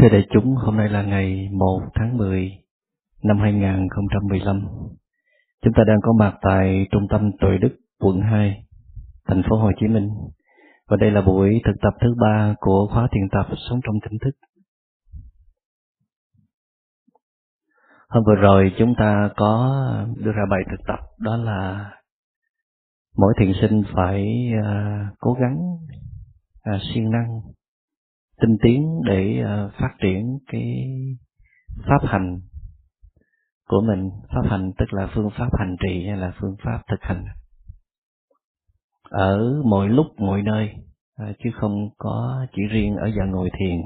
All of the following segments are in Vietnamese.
thưa đại chúng, hôm nay là ngày 1 tháng 10 năm 2015. Chúng ta đang có mặt tại Trung tâm Tuệ Đức, quận 2, thành phố Hồ Chí Minh. Và đây là buổi thực tập thứ ba của khóa thiền tập Sống trong tỉnh thức. Hôm vừa rồi chúng ta có đưa ra bài thực tập đó là mỗi thiền sinh phải uh, cố gắng uh, siêng năng tinh tiến để ờ, phát triển cái pháp hành của mình. Pháp hành tức là phương pháp hành trì hay là phương pháp thực hành? Ở mọi lúc, mọi nơi ờ, chứ không có chỉ riêng ở dạng ngồi thiền.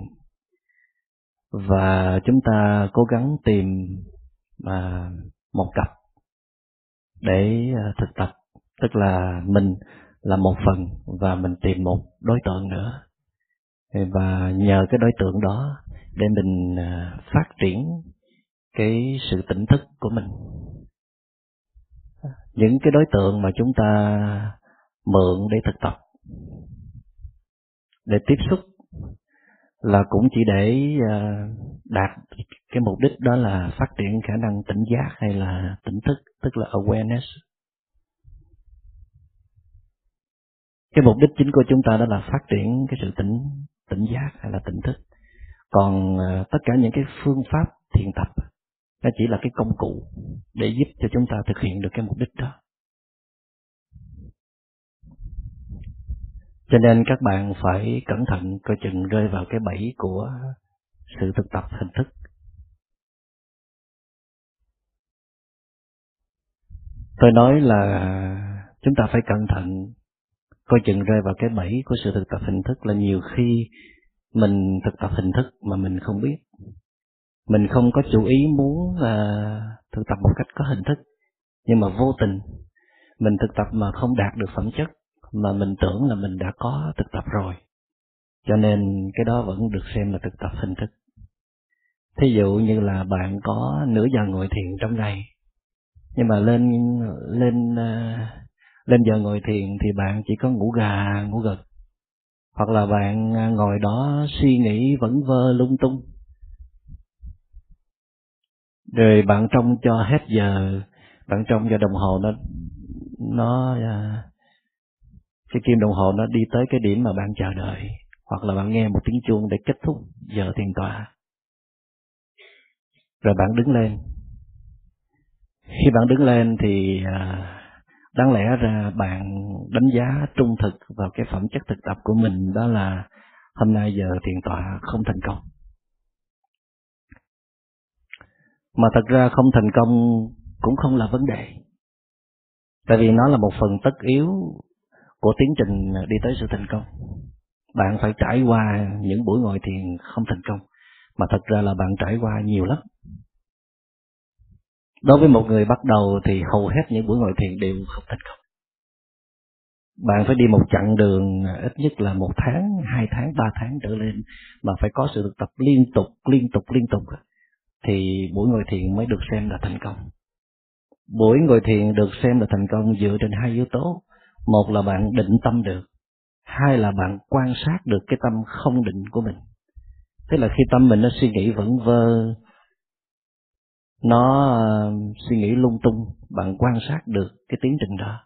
Và chúng ta cố gắng tìm mà một cặp để thực tập. Tức là mình là một phần và mình tìm một đối tượng nữa và nhờ cái đối tượng đó để mình à, phát triển cái sự tỉnh thức của mình. Những cái đối tượng mà chúng ta mượn để thực tập, để tiếp xúc là cũng chỉ để à, đạt cái mục đích đó là phát triển khả năng tỉnh giác hay là tỉnh thức, tức là awareness. Cái mục đích chính của chúng ta đó là phát triển cái sự tỉnh tỉnh giác hay là tỉnh thức. Còn ờ, tất cả những cái phương pháp thiền tập nó chỉ là cái công cụ để giúp cho chúng ta thực hiện được cái mục đích đó. Cho nên các bạn phải cẩn thận coi chừng rơi vào cái bẫy của sự thực tập hình thức. Tôi nói là chúng ta phải cẩn thận coi chừng rơi vào cái bẫy của sự thực tập hình thức là nhiều khi mình thực tập hình thức mà mình không biết. Mình không có chủ ý muốn là thực tập một cách có hình thức nhưng mà vô tình mình thực tập mà không đạt được phẩm chất mà mình tưởng là mình đã có thực tập rồi. Cho nên cái đó vẫn được xem là thực tập hình thức. Thí dụ như là bạn có nửa giờ ngồi thiền trong ngày nhưng mà lên lên uh, lên giờ ngồi thiền thì bạn chỉ có ngủ gà ngủ gật. Hoặc là bạn à, ngồi đó suy nghĩ vẫn vơ lung tung. Rồi bạn trông cho hết giờ bạn trông cho đồng hồ nó nó à, cái kim đồng hồ nó đi tới cái điểm mà bạn chờ đợi. Hoặc là bạn nghe một tiếng chuông để kết thúc giờ thiền tọa. Rồi bạn đứng lên. Khi bạn đứng lên thì à, đáng lẽ ra bạn đánh giá trung thực vào cái phẩm chất thực tập của mình, đó là hôm nay giờ thiền tọa không thành công. Mà thật ra không thành công cũng không là vấn đề. Tại vì nó là một phần tất yếu của tiến trình đi tới sự thành công. Bạn phải trải qua những buổi ngồi thiền không thành công, mà thật ra là bạn trải qua nhiều lắm đối với một người bắt đầu thì hầu hết những buổi ngồi thiền đều không thành công. Bạn phải đi một chặng đường, ít nhất là một tháng, hai tháng, ba tháng trở lên mà phải có sự thực tập liên tục liên tục liên tục thì buổi ngồi thiền mới được xem là thành công. Buổi ngồi thiền được xem là thành công dựa trên hai yếu tố. Một là bạn định tâm được, hai là bạn quan sát được cái tâm không định của mình. Tức là khi tâm mình nó suy nghĩ vẫn vơ nó ờ, suy nghĩ lung tung bạn quan sát được cái tiến trình đó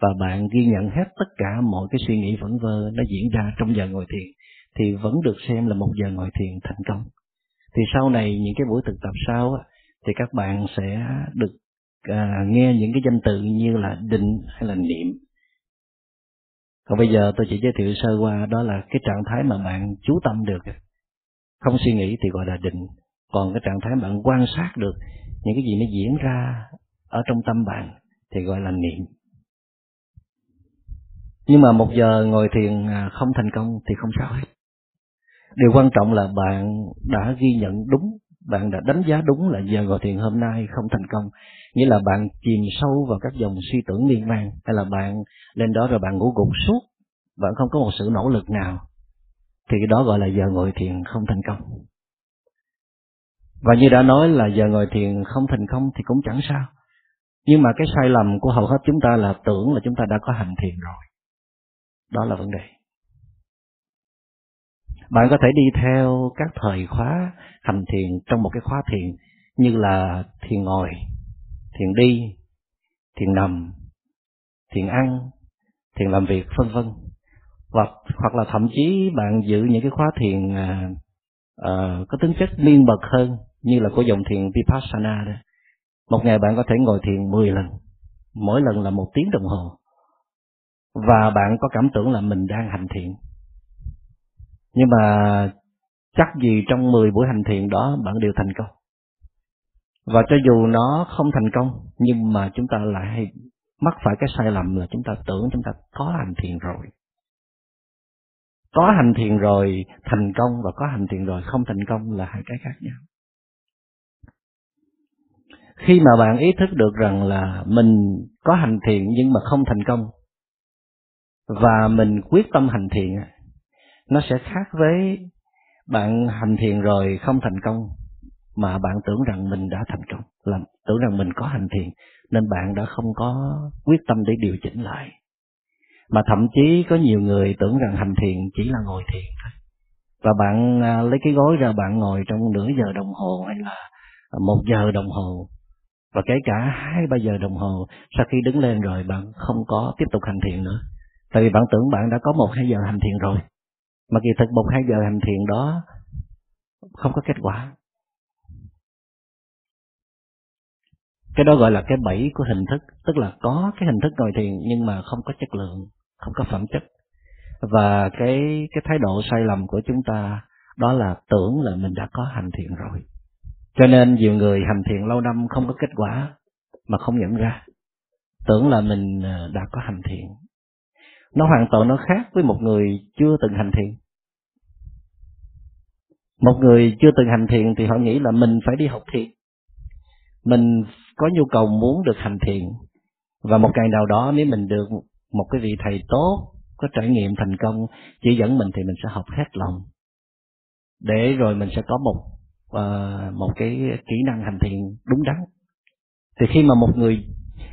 và bạn ghi nhận hết tất cả mọi cái suy nghĩ vẩn vơ nó diễn ra trong giờ ngồi thiền thì vẫn được xem là một giờ ngồi thiền thành công. Thì sau này những cái buổi thực tập sau thì các bạn sẽ được à, nghe những cái danh từ như là định hay là niệm. Còn bây giờ tôi chỉ giới thiệu sơ qua đó là cái trạng thái mà bạn chú tâm được. Không suy nghĩ thì gọi là định còn cái trạng thái bạn quan sát được những cái gì nó diễn ra ở trong tâm bạn thì gọi là niệm. Nhưng mà một giờ ngồi thiền à, không thành công thì không sao hết. Điều quan trọng là bạn đã ghi nhận đúng, bạn đã đánh giá đúng là giờ ngồi thiền hôm nay không thành công. Nghĩa là bạn chìm sâu vào các dòng suy tưởng miên man, hay là bạn lên đó rồi bạn ngủ gục suốt, bạn không có một sự nỗ lực nào, thì đó gọi là giờ ngồi thiền không thành công và như đã nói là giờ ngồi thiền không thành công thì cũng chẳng sao. Nhưng mà cái sai lầm của hầu hết chúng ta là tưởng là chúng ta đã có hành thiền rồi. Đó là vấn đề. Bạn có thể đi theo các thời khóa hành thiền trong một cái khóa thiền như là thiền ngồi thiền đi thiền nằm thiền ăn thiền làm việc vân vân. Hoặc hoặc là thậm chí bạn giữ những cái khóa thiền uh, có tính chất miên bậc hơn như là của dòng thiền vipassana đó. Một ngày bạn có thể ngồi thiền 10 lần, mỗi lần là một tiếng đồng hồ. Và bạn có cảm tưởng là mình đang hành thiện. nhưng mà chắc gì trong 10 buổi hành thiền đó bạn đều thành công. Và cho dù nó không thành công, nhưng mà chúng ta lại hay mắc phải cái sai lầm là chúng ta tưởng chúng ta có hành thiền rồi. Có hành thiền rồi thành công và có hành thiền rồi không thành công là hai cái khác nhau khi mà bạn ý thức được rằng là mình có hành thiện nhưng mà không thành công và mình quyết tâm hành thiện, nó sẽ khác với bạn hành thiện rồi không thành công mà bạn tưởng rằng mình đã thành công là tưởng rằng mình có hành thiện nên bạn đã không có quyết tâm để điều chỉnh lại. Mà thậm chí có nhiều người tưởng rằng hành thiền chỉ là ngồi thiền thôi. Và bạn à, lấy cái gối ra bạn ngồi trong nửa giờ đồng hồ hay là một giờ đồng hồ và kể cả hai ba giờ đồng hồ, sau khi đứng lên rồi bạn không có tiếp tục hành thiền nữa. Tại vì bạn tưởng bạn đã có một hai giờ hành thiền rồi. Mà kỳ thực một hai giờ hành thiền đó không có kết quả. Cái đó gọi là cái bẫy của hình thức, tức là có cái hình thức ngồi thiền nhưng mà không có chất lượng, không có phẩm chất. Và cái cái thái độ sai lầm của chúng ta đó là tưởng là mình đã có hành thiền rồi cho nên nhiều người hành thiền lâu năm không có kết quả mà không nhận ra tưởng là mình ờ, đã có hành thiện. nó hoàn toàn nó khác với một người chưa từng hành thiện. một người chưa từng hành thiện thì họ nghĩ là mình phải đi học thiện, mình có nhu cầu muốn được hành thiện và một ngày nào đó nếu mình được một cái vị thầy tốt có trải nghiệm thành công chỉ dẫn mình thì mình sẽ học hết lòng để rồi mình sẽ có một uh, một cái kỹ năng hành thiện đúng đắn. Thì khi mà một người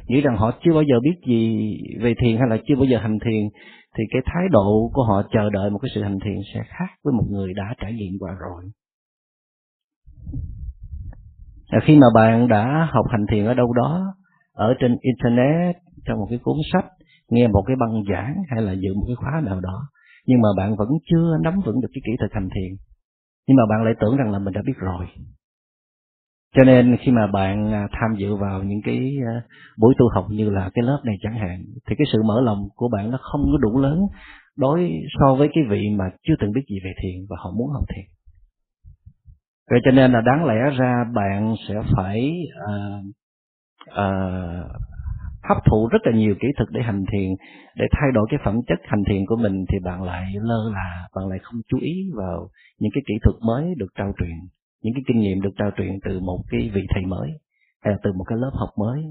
nghĩ rằng họ chưa bao giờ biết gì về thiền hay là chưa bao giờ hành thiền thì cái thái độ của họ chờ đợi một cái sự hành thiền sẽ khác với một người đã trải nghiệm qua rồi. Khi mà bạn đã học hành thiền ở đâu đó ở trên internet trong một cái cuốn sách nghe một cái băng giảng hay là dự một cái khóa nào đó nhưng mà bạn vẫn chưa nắm vững được cái kỹ thuật hành thiền nhưng mà bạn lại tưởng rằng là mình đã biết rồi. Cho nên khi mà bạn à, tham dự vào những cái à, buổi tu học như là cái lớp này chẳng hạn thì cái sự mở lòng của bạn nó không có đủ lớn đối so với cái vị mà chưa từng biết gì về thiền và họ muốn học thiền. Vậy cho nên là đáng lẽ ra bạn sẽ phải uh, uh, hấp thụ rất là nhiều kỹ thuật để hành thiền. Để thay đổi cái phẩm chất hành thiền của mình thì bạn lại lơ là bạn lại không chú ý vào những cái kỹ thuật mới được trao truyền những cái kinh nghiệm được trao truyền từ một cái vị thầy mới hay là từ một cái lớp học mới.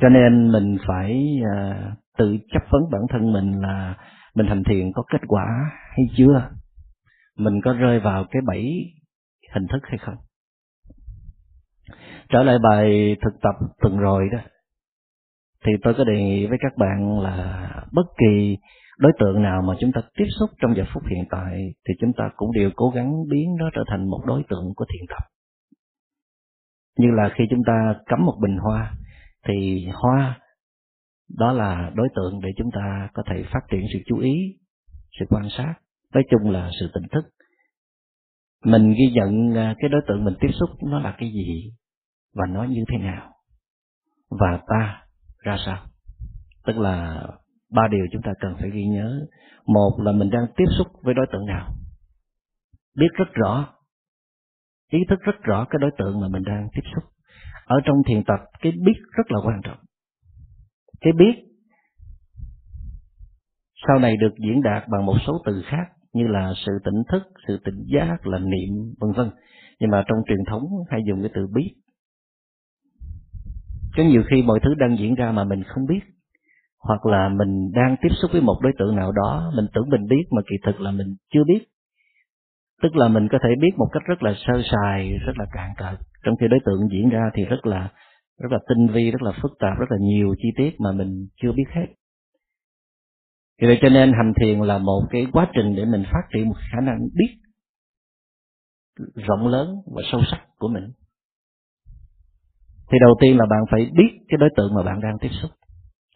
Cho nên mình phải à, tự chấp vấn bản thân mình là mình hành thiền có kết quả hay chưa? Mình có rơi vào cái bẫy hình thức hay không? Trở lại bài thực tập tuần rồi đó. Thì tôi có đề nghị với các bạn là bất kỳ đối tượng nào mà chúng ta tiếp xúc trong giờ phút hiện tại thì chúng ta cũng đều cố gắng biến nó trở thành một đối tượng của thiền tập. Như là khi chúng ta cắm một bình hoa, thì hoa đó là đối tượng để chúng ta có thể phát triển sự chú ý, sự quan sát, nói chung là sự tỉnh thức. Mình ghi nhận à, cái đối tượng mình tiếp xúc nó là cái gì và nó như thế nào? Và ta ra sao? Tức là ba điều chúng ta cần phải ghi nhớ. Một là mình đang tiếp xúc với đối tượng nào? Biết rất rõ, ý thức rất rõ cái đối tượng mà mình đang tiếp xúc. Ở trong thiền tập, cái biết rất là quan trọng. Cái biết sau này được diễn đạt bằng một số từ khác như là sự tỉnh thức, sự tỉnh giác, là niệm, vân vân. Nhưng mà trong truyền thống hay dùng cái từ biết có nhiều khi mọi thứ đang diễn ra mà mình không biết. Hoặc là mình đang tiếp xúc với một đối tượng nào đó, mình tưởng mình biết mà kỳ thực là mình chưa biết. Tức là mình có thể biết một cách rất là sơ sài, rất là cạn cợt. Trong khi đối tượng diễn ra thì rất là rất là tinh vi, rất là phức tạp, rất là nhiều chi tiết mà mình chưa biết hết. Vì vậy cho nên hành thiền là một cái quá trình để mình phát triển một khả năng biết rộng lớn và sâu sắc của mình thì đầu tiên là bạn phải biết cái đối tượng mà bạn đang tiếp xúc.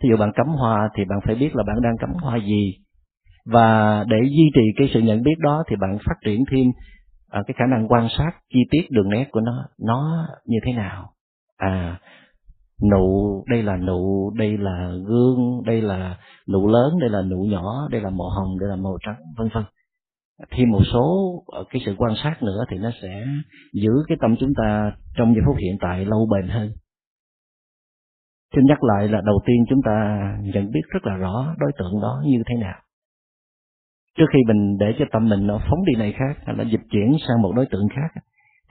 Ví dụ bạn cắm hoa thì bạn phải biết là bạn đang cắm hoa gì. Và để duy trì cái sự nhận biết đó thì bạn phát triển thêm à, cái khả năng quan sát chi tiết đường nét của nó nó như thế nào. À nụ đây là nụ đây là gương đây là nụ lớn đây là nụ nhỏ đây là màu hồng đây là màu trắng vân vân thêm một số ờ, cái sự quan sát nữa thì nó sẽ giữ cái tâm chúng ta trong giây phút hiện tại lâu bền hơn. Xin nhắc lại là đầu tiên chúng ta nhận biết rất là rõ đối tượng đó như thế nào. Trước khi mình để cho tâm mình nó phóng đi này khác hay là dịch chuyển sang một đối tượng khác,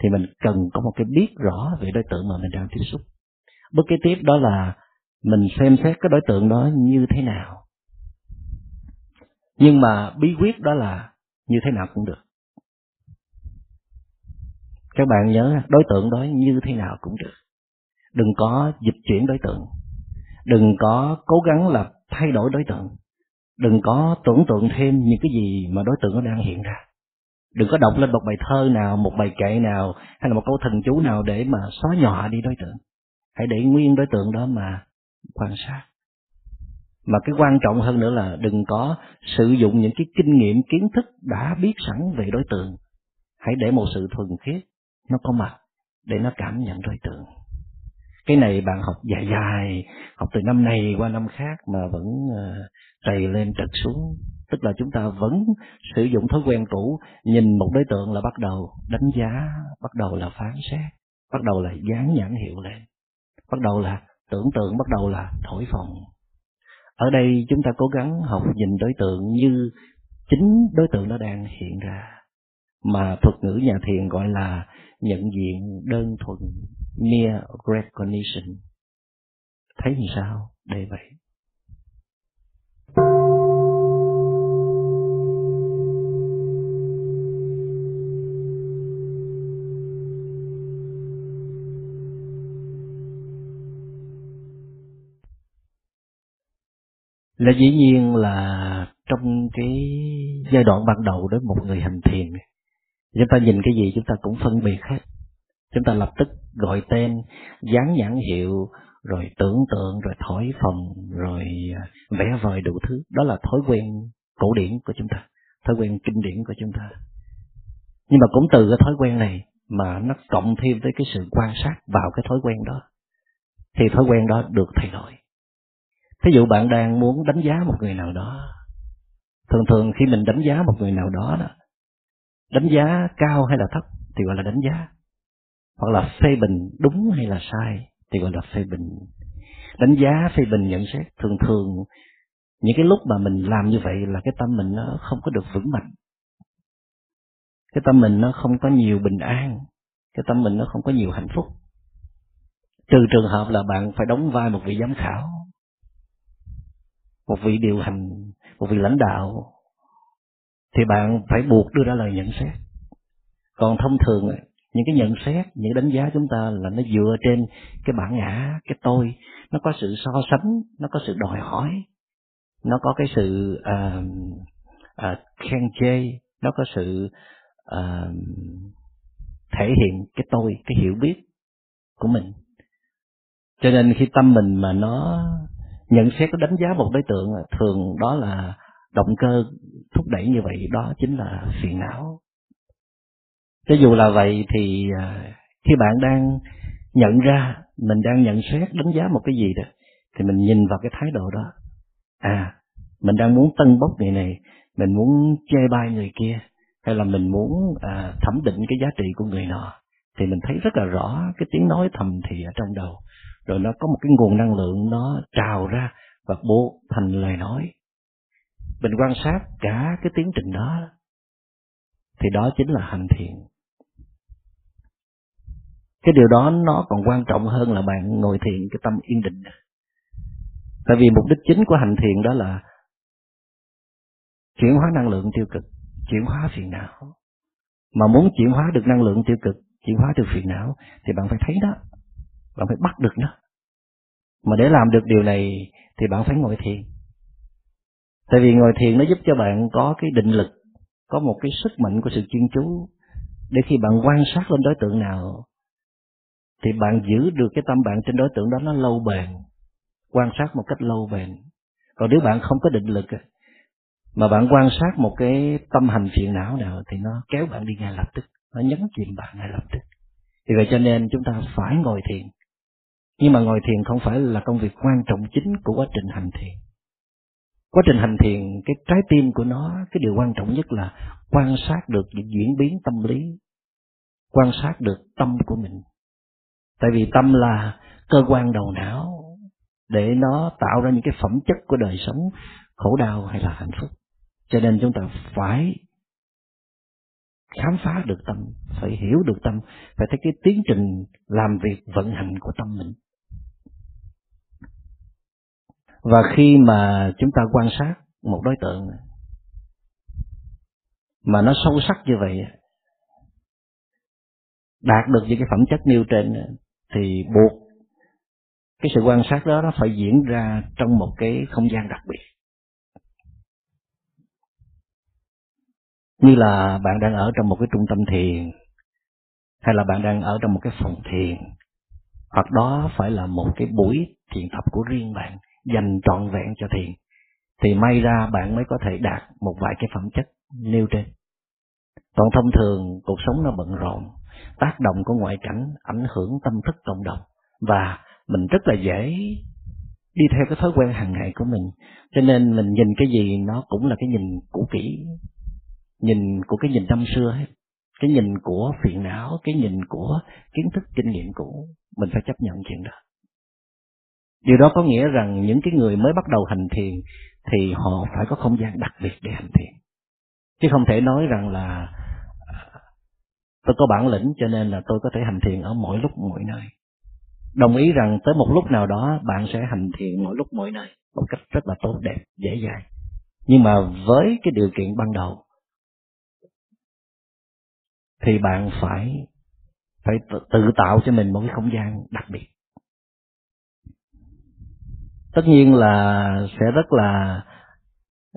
thì mình cần có một cái biết rõ về đối tượng mà mình đang tiếp xúc. Bước kế tiếp đó là mình xem xét cái đối tượng đó như thế nào. Nhưng mà bí quyết đó là như thế nào cũng được. Các bạn nhớ đối tượng đó như thế nào cũng được. Đừng có dịch chuyển đối tượng. Đừng có cố gắng là thay đổi đối tượng. Đừng có tưởng tượng thêm những cái gì mà đối tượng nó đang hiện ra. Đừng có đọc lên một bài thơ nào, một bài kệ nào, hay là một câu thần chú nào để mà xóa nhỏ đi đối tượng. Hãy để nguyên đối tượng đó mà quan sát mà cái quan trọng hơn nữa là đừng có sử dụng những cái kinh nghiệm, kiến thức đã biết sẵn về đối tượng. Hãy để một sự thuần khiết nó có mặt để nó cảm nhận đối tượng. Cái này bạn học dài dài, học từ năm này qua năm khác mà vẫn ờ, trầy lên trật xuống. Tức là chúng ta vẫn sử dụng thói quen cũ, nhìn một đối tượng là bắt đầu đánh giá, bắt đầu là phán xét, bắt đầu là dán nhãn hiệu lên, bắt đầu là tưởng tượng, bắt đầu là thổi phồng ở đây chúng ta cố gắng học nhìn đối tượng như chính đối tượng nó đang hiện ra, mà thuật ngữ nhà thiền gọi là nhận diện đơn thuần, mere recognition. Thấy như sao? Đây vậy. Là dĩ nhiên là trong cái giai đoạn ban đầu đối một người hành thiền, chúng ta nhìn cái gì chúng ta cũng phân biệt hết. Chúng ta lập tức gọi tên, dán nhãn hiệu, rồi tưởng tượng, rồi thổi phồng, rồi à, vẽ vời đủ thứ. Đó là thói quen cổ điển của chúng ta, thói quen kinh điển của chúng ta. Nhưng mà cũng từ cái thói quen này mà nó cộng thêm với cái sự quan sát vào cái thói quen đó, thì thói quen đó được thay đổi thí dụ bạn đang muốn đánh giá một người nào đó, thường thường khi mình đánh giá một người nào đó đó, đánh giá cao hay là thấp thì gọi là đánh giá, hoặc là phê bình đúng hay là sai thì gọi là phê bình. Đánh giá, phê bình, nhận xét, thường thường những cái lúc mà mình làm như vậy là cái tâm mình nó không có được vững mạnh. Cái tâm mình nó không có nhiều bình an, cái tâm mình nó không có nhiều hạnh phúc. Trừ trường hợp là bạn phải đóng vai một vị giám khảo một vị điều hành một vị lãnh đạo thì bạn phải buộc đưa ra lời nhận xét. Còn thông thường những cái nhận xét những đánh giá chúng ta là nó dựa trên cái bản ngã cái tôi. Nó có sự so sánh nó có sự đòi hỏi nó có cái sự uh, uh, khen chê nó có sự uh, thể hiện cái tôi cái hiểu biết của mình. Cho nên khi tâm mình mà nó nhận xét có đánh giá một đối tượng thường đó là động cơ thúc đẩy như vậy đó chính là phiền não. Cho dù là vậy thì à, khi bạn đang nhận ra mình đang nhận xét đánh giá một cái gì đó thì mình nhìn vào cái thái độ đó. À mình đang muốn tân bốc người này mình muốn chê bai người kia hay là mình muốn à, thẩm định cái giá trị của người nọ thì mình thấy rất là rõ cái tiếng nói thầm thì ở trong đầu rồi nó có một cái nguồn năng lượng nó trào ra và bộ thành lời nói. Mình quan sát cả cái tiến trình đó, thì đó chính là hành thiện. cái điều đó nó còn quan trọng hơn là bạn ngồi thiền cái tâm yên định. Tại vì mục đích chính của hành thiền đó là chuyển hóa năng lượng tiêu cực, chuyển hóa phiền não. Mà muốn chuyển hóa được năng lượng tiêu cực, chuyển hóa được phiền não, thì bạn phải thấy đó bạn phải bắt được nó. Mà để làm được điều này thì bạn phải ngồi thiền. Tại vì ngồi thiền nó giúp cho bạn có cái định lực, có một cái sức mạnh của sự chuyên chú. Để khi bạn quan sát lên đối tượng nào, thì bạn giữ được cái tâm bạn trên đối tượng đó nó lâu bền, quan sát một cách lâu bền. Còn nếu bạn không có định lực mà bạn quan sát một cái tâm hành phiền não nào thì nó kéo bạn đi ngay lập tức, nó nhấn chìm bạn ngay lập tức. Vì vậy cho nên chúng ta phải ngồi thiền nhưng mà ngồi thiền không phải là công việc quan trọng chính của quá trình hành thiền. Quá trình hành thiền, cái trái tim của nó, cái điều quan trọng nhất là quan sát được những diễn biến tâm lý, quan sát được tâm của mình. Tại vì tâm là cơ quan đầu não để nó tạo ra những cái phẩm chất của đời sống khổ đau hay là hạnh phúc. Cho nên chúng ta phải khám phá được tâm, phải hiểu được tâm, phải thấy cái tiến trình làm việc vận hành của tâm mình và khi mà chúng ta quan sát một đối tượng mà nó sâu sắc như vậy, đạt được những cái phẩm chất nêu trên, thì buộc cái sự quan sát đó nó phải diễn ra trong một cái không gian đặc biệt. Như là bạn đang ở trong một cái trung tâm thiền, hay là bạn đang ở trong một cái phòng thiền, hoặc đó phải là một cái buổi thiền tập của riêng bạn dành trọn vẹn cho thiền, thì may ra bạn mới có thể đạt một vài cái phẩm chất nêu trên. Còn thông thường, cuộc sống nó bận rộn, tác động của ngoại cảnh ảnh hưởng tâm thức cộng đồng, và mình rất là dễ đi theo cái thói quen hàng ngày của mình. Cho nên mình nhìn cái gì nó cũng là cái nhìn cũ kỹ, nhìn của cái nhìn năm xưa hết. Cái nhìn của phiền não, cái nhìn của kiến thức, kinh nghiệm cũ, mình phải chấp nhận chuyện đó điều đó có nghĩa rằng những cái người mới bắt đầu hành thiền thì họ phải có không gian đặc biệt để hành thiền. Chứ không thể nói rằng là à, tôi có bản lĩnh cho nên là tôi có thể hành thiền ở mỗi lúc mỗi nơi. Đồng ý rằng tới một lúc nào đó bạn sẽ hành thiền mỗi lúc mỗi nơi một cách rất là tốt, đẹp, dễ dàng. Nhưng mà với cái điều kiện ban đầu, thì bạn phải phải tự tạo cho mình một cái không gian đặc biệt tất nhiên là sẽ rất là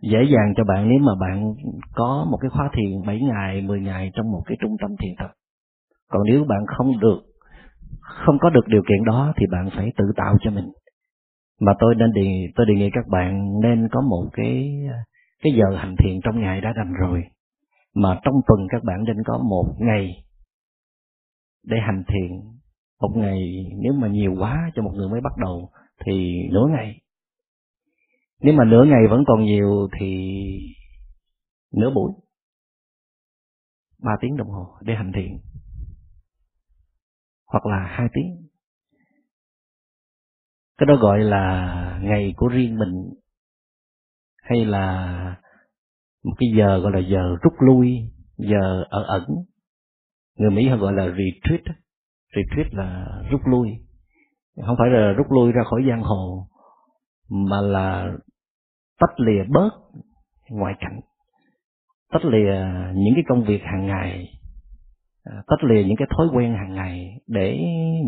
dễ dàng cho bạn nếu mà bạn có một cái khóa thiền 7 ngày, 10 ngày trong một cái trung tâm thiền tập. Còn nếu bạn không được không có được điều kiện đó thì bạn phải tự tạo cho mình. Mà tôi nên đề tôi đề nghị các bạn nên có một cái cái giờ hành thiền trong ngày đã rành rồi. Mà trong tuần các bạn nên có một ngày để hành thiền. Một ngày nếu mà nhiều quá cho một người mới bắt đầu thì nửa ngày. Nếu mà nửa ngày vẫn còn nhiều thì nửa buổi. Ba tiếng đồng hồ để hành thiện hoặc là hai tiếng. Cái đó gọi là ngày của riêng mình. Hay là một cái giờ gọi là giờ rút lui, giờ ở ẩn. Người mỹ họ gọi là retreat retreat là rút lui không phải là rút lui ra khỏi giang hồ, mà là tách lìa bớt ngoại cảnh, tách lìa những cái công việc hàng ngày à, tách lìa những cái thói quen hàng ngày để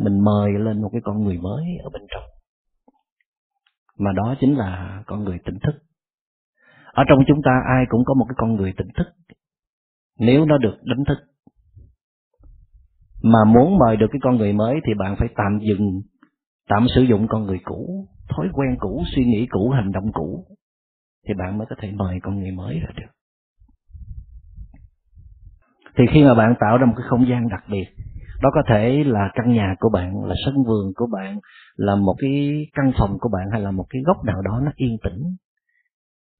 mình mời lên một cái con người mới ở bên trong. Mà đó chính là con người tỉnh thức. Ở trong chúng ta ai cũng có một cái con người tỉnh thức, nếu nó được đánh thức. Mà muốn mời được cái con người mới thì bạn phải tạm dừng tạm sử dụng con người cũ, thói quen cũ, suy nghĩ cũ, hành động cũ, thì bạn mới có thể mời con người mới ra được. Thì khi mà bạn tạo ra một cái không gian đặc biệt, đó có thể là căn nhà của bạn, là sân vườn của bạn, là một cái căn phòng của bạn, hay là một cái góc nào đó nó yên tĩnh,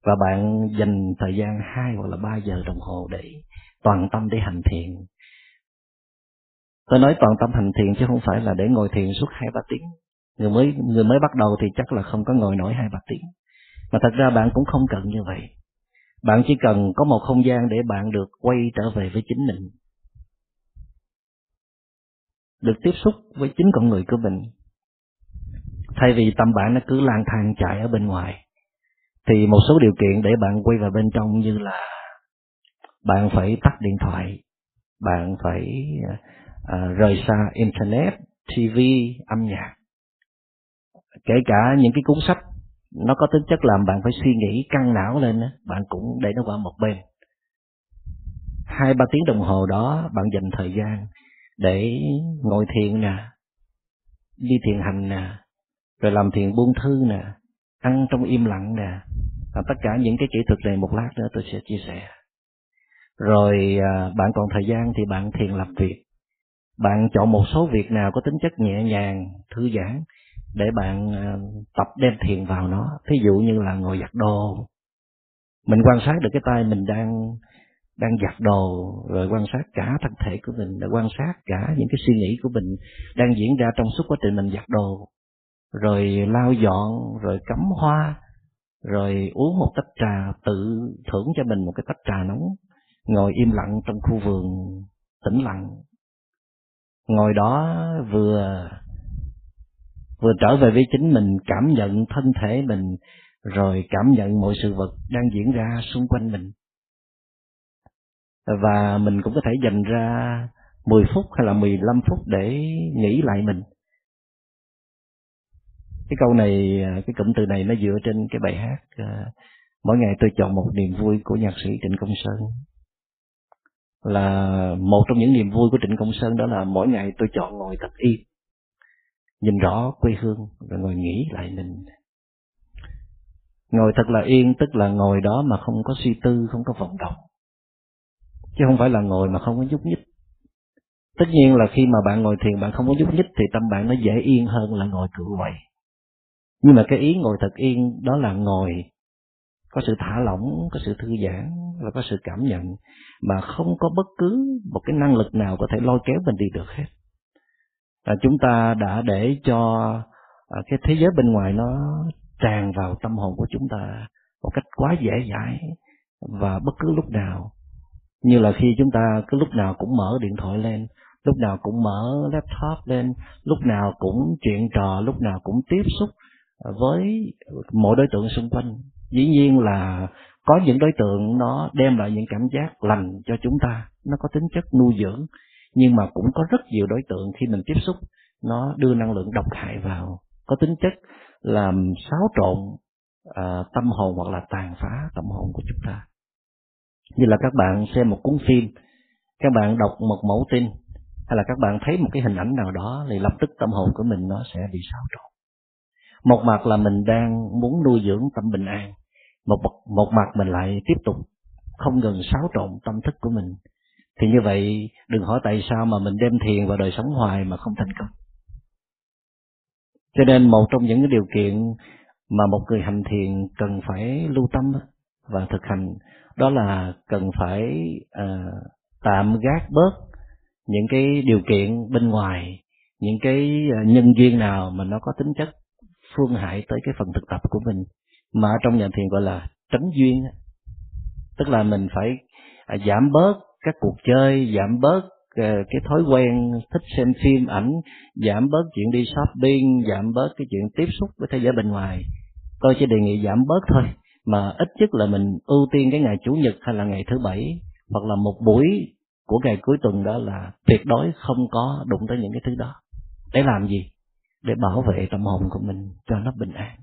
và bạn dành thời gian hai hoặc là ba giờ đồng hồ để toàn tâm để hành thiền. Tôi nói toàn tâm hành thiền chứ không phải là để ngồi thiền suốt hai ba tiếng người mới người mới bắt đầu thì chắc là không có ngồi nổi hai ba tiếng. Mà thật ra bạn cũng không cần như vậy. Bạn chỉ cần có một không gian để bạn được quay trở về với chính mình. Được tiếp xúc với chính con người của mình. Thay vì tâm bạn nó cứ lang thang chạy ở bên ngoài thì một số điều kiện để bạn quay vào bên trong như là bạn phải tắt điện thoại bạn phải uh, rời xa internet tv âm nhạc kể cả những cái cuốn sách, nó có tính chất làm bạn phải suy nghĩ căng não lên bạn cũng để nó qua một bên. Hai, ba tiếng đồng hồ đó, bạn dành thời gian để ngồi thiền nè, đi thiền hành nè, rồi làm thiền buông thư nè, ăn trong im lặng nè, và tất cả những cái kỹ thuật này một lát nữa tôi sẽ chia sẻ. Rồi à, bạn còn thời gian thì bạn thiền lập việc. Bạn chọn một số việc nào có tính chất nhẹ nhàng, thư giãn để bạn ờ, tập đem thiền vào nó. Thí dụ như là ngồi giặt đồ. Mình quan sát được cái tay mình đang đang giặt đồ, rồi quan sát cả thân thể của mình, rồi quan sát cả những cái suy nghĩ của mình đang diễn ra trong suốt quá trình mình giặt đồ. Rồi lau dọn, rồi cắm hoa, rồi uống một tách trà tự thưởng cho mình một cái tách trà nóng. Ngồi im lặng trong khu vườn tĩnh lặng. Ngồi đó vừa vừa trở về với chính mình, cảm nhận thân thể mình, rồi cảm nhận mọi sự vật đang diễn ra xung quanh mình. Và mình cũng có thể dành ra 10 phút hay là 15 phút để nghĩ lại mình. Cái câu này, cái cụm từ này nó dựa trên cái bài hát à, mỗi ngày tôi chọn một niềm vui của nhạc sĩ Trịnh Công Sơn. Là một trong những niềm vui của Trịnh Công Sơn đó là mỗi ngày tôi chọn ngồi tập yên nhìn rõ quê hương rồi ngồi nghĩ lại mình. Ngồi thật là yên, tức là ngồi đó mà không có suy tư, không có vọng động. Chứ không phải là ngồi mà không có nhúc nhích. Tất nhiên là khi mà bạn ngồi thiền, bạn không có nhúc nhích thì tâm bạn nó dễ yên hơn là ngồi cự quậy. Nhưng mà cái ý ngồi thật yên đó là ngồi, có sự thả lỏng, có sự thư giãn và có sự cảm nhận mà không có bất cứ một cái năng lực nào có thể lôi kéo mình đi được hết à, chúng ta đã để cho à, cái thế giới bên ngoài nó tràn vào tâm hồn của chúng ta một cách quá dễ dãi và bất cứ lúc nào. Như là khi chúng ta cứ lúc nào cũng mở điện thoại lên lúc nào cũng mở laptop lên lúc nào cũng chuyện trò lúc nào cũng tiếp xúc à, với mọi đối tượng xung quanh. Dĩ nhiên là có những đối tượng nó đem lại những cảm giác lành cho chúng ta nó có tính chất nuôi dưỡng nhưng mà cũng có rất nhiều đối tượng khi mình tiếp xúc nó đưa năng lượng độc hại vào. Có tính chất làm xáo trộn à, tâm hồn hoặc là tàn phá tâm hồn của chúng ta. Như là các bạn xem một cuốn phim các bạn đọc một mẫu tin hay là các bạn thấy một cái hình ảnh nào đó thì lập tức tâm hồn của mình nó sẽ bị xáo trộn. Một mặt là mình đang muốn nuôi dưỡng tâm bình an một một mặt mình lại tiếp tục không ngừng xáo trộn tâm thức của mình thì như vậy đừng hỏi tại sao mà mình đem thiền vào đời sống hoài mà không thành công. Cho nên một trong những cái điều kiện mà một người hành thiền cần phải lưu tâm và thực hành đó là cần phải uh, tạm gác bớt những cái điều kiện bên ngoài những cái ờ, nhân duyên nào mà nó có tính chất phương hại tới cái phần thực tập của mình. Mà trong nhà thiền gọi là tránh duyên tức là mình phải à, giảm bớt các cuộc chơi, giảm bớt ờ, cái thói quen thích xem phim ảnh, giảm bớt chuyện đi shopping, giảm bớt cái chuyện tiếp xúc với thế giới bên ngoài. Tôi chỉ đề nghị giảm bớt thôi, mà ít nhất là mình ưu tiên cái ngày chủ nhật hay là ngày thứ bảy, hoặc là một buổi của ngày cuối tuần đó là tuyệt đối không có đụng tới những cái thứ đó. Để làm gì? Để bảo vệ tâm hồn của mình cho nó bình an.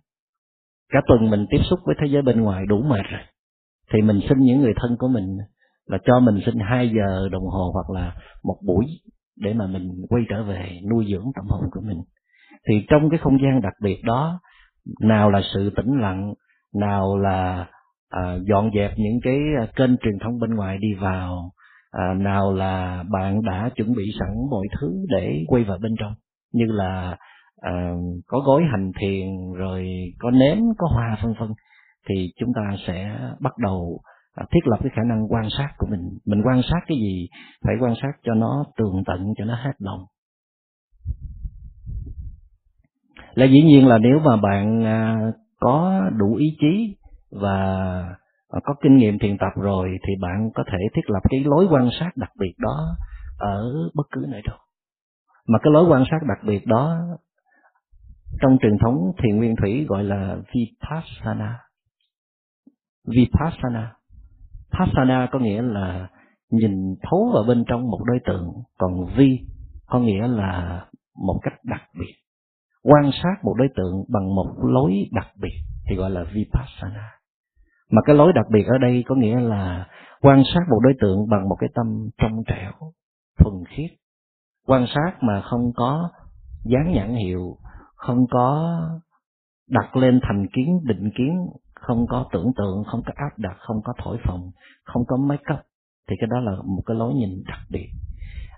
Cả tuần mình tiếp xúc với thế giới bên ngoài đủ mệt rồi, thì mình xin những người thân của mình là cho mình xin hai giờ đồng hồ hoặc là một buổi để mà mình quay trở về nuôi dưỡng tâm hồn của mình. Thì trong cái không gian đặc biệt đó nào là sự tĩnh lặng nào là à, dọn dẹp những cái à, kênh truyền thông bên ngoài đi vào à, nào là bạn đã chuẩn bị sẵn mọi thứ để quay vào bên trong. Như là à, có gói hành thiền rồi có nến, có hoa vân vân thì chúng ta sẽ bắt đầu thiết lập cái khả năng quan sát của mình. Mình quan sát cái gì, phải quan sát cho nó tường tận, cho nó hết lòng. Là dĩ nhiên là nếu mà bạn à, có đủ ý chí và có kinh nghiệm thiền tập rồi, thì bạn có thể thiết lập cái lối quan sát đặc biệt đó ở bất cứ nơi đâu. Mà cái lối quan sát đặc biệt đó trong truyền thống thiền nguyên thủy gọi là vipassana. Vipassana passana có nghĩa là nhìn thấu vào bên trong một đối tượng, còn vi có nghĩa là một cách đặc biệt. Quan sát một đối tượng bằng một lối đặc biệt thì gọi là vipassana. Mà cái lối đặc biệt ở đây có nghĩa là quan sát một đối tượng bằng một cái tâm trong trẻo, thuần khiết. Quan sát mà không có dán nhãn hiệu, không có đặt lên thành kiến, định kiến không có tưởng tượng không có áp đặt không có thổi phồng không có máy cấp, thì cái đó là một cái lối nhìn đặc biệt.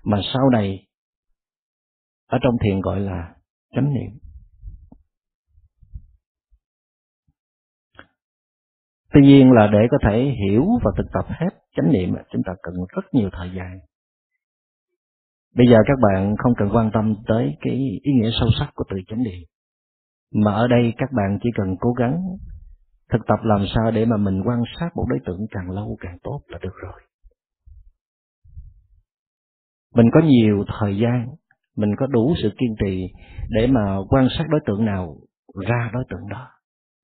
Mà sau này ở trong thiền gọi là chánh niệm. Tuy nhiên là để có thể hiểu và thực tập hết chánh niệm chúng ta cần rất nhiều thời gian. Bây giờ các bạn không cần quan tâm tới cái ý nghĩa sâu sắc của từ chánh niệm. Mà ở đây các bạn chỉ cần cố gắng thực tập làm sao để mà mình quan sát một đối tượng càng lâu càng tốt là được rồi. Mình có nhiều thời gian, mình có đủ sự kiên trì để mà quan sát đối tượng nào ra đối tượng đó,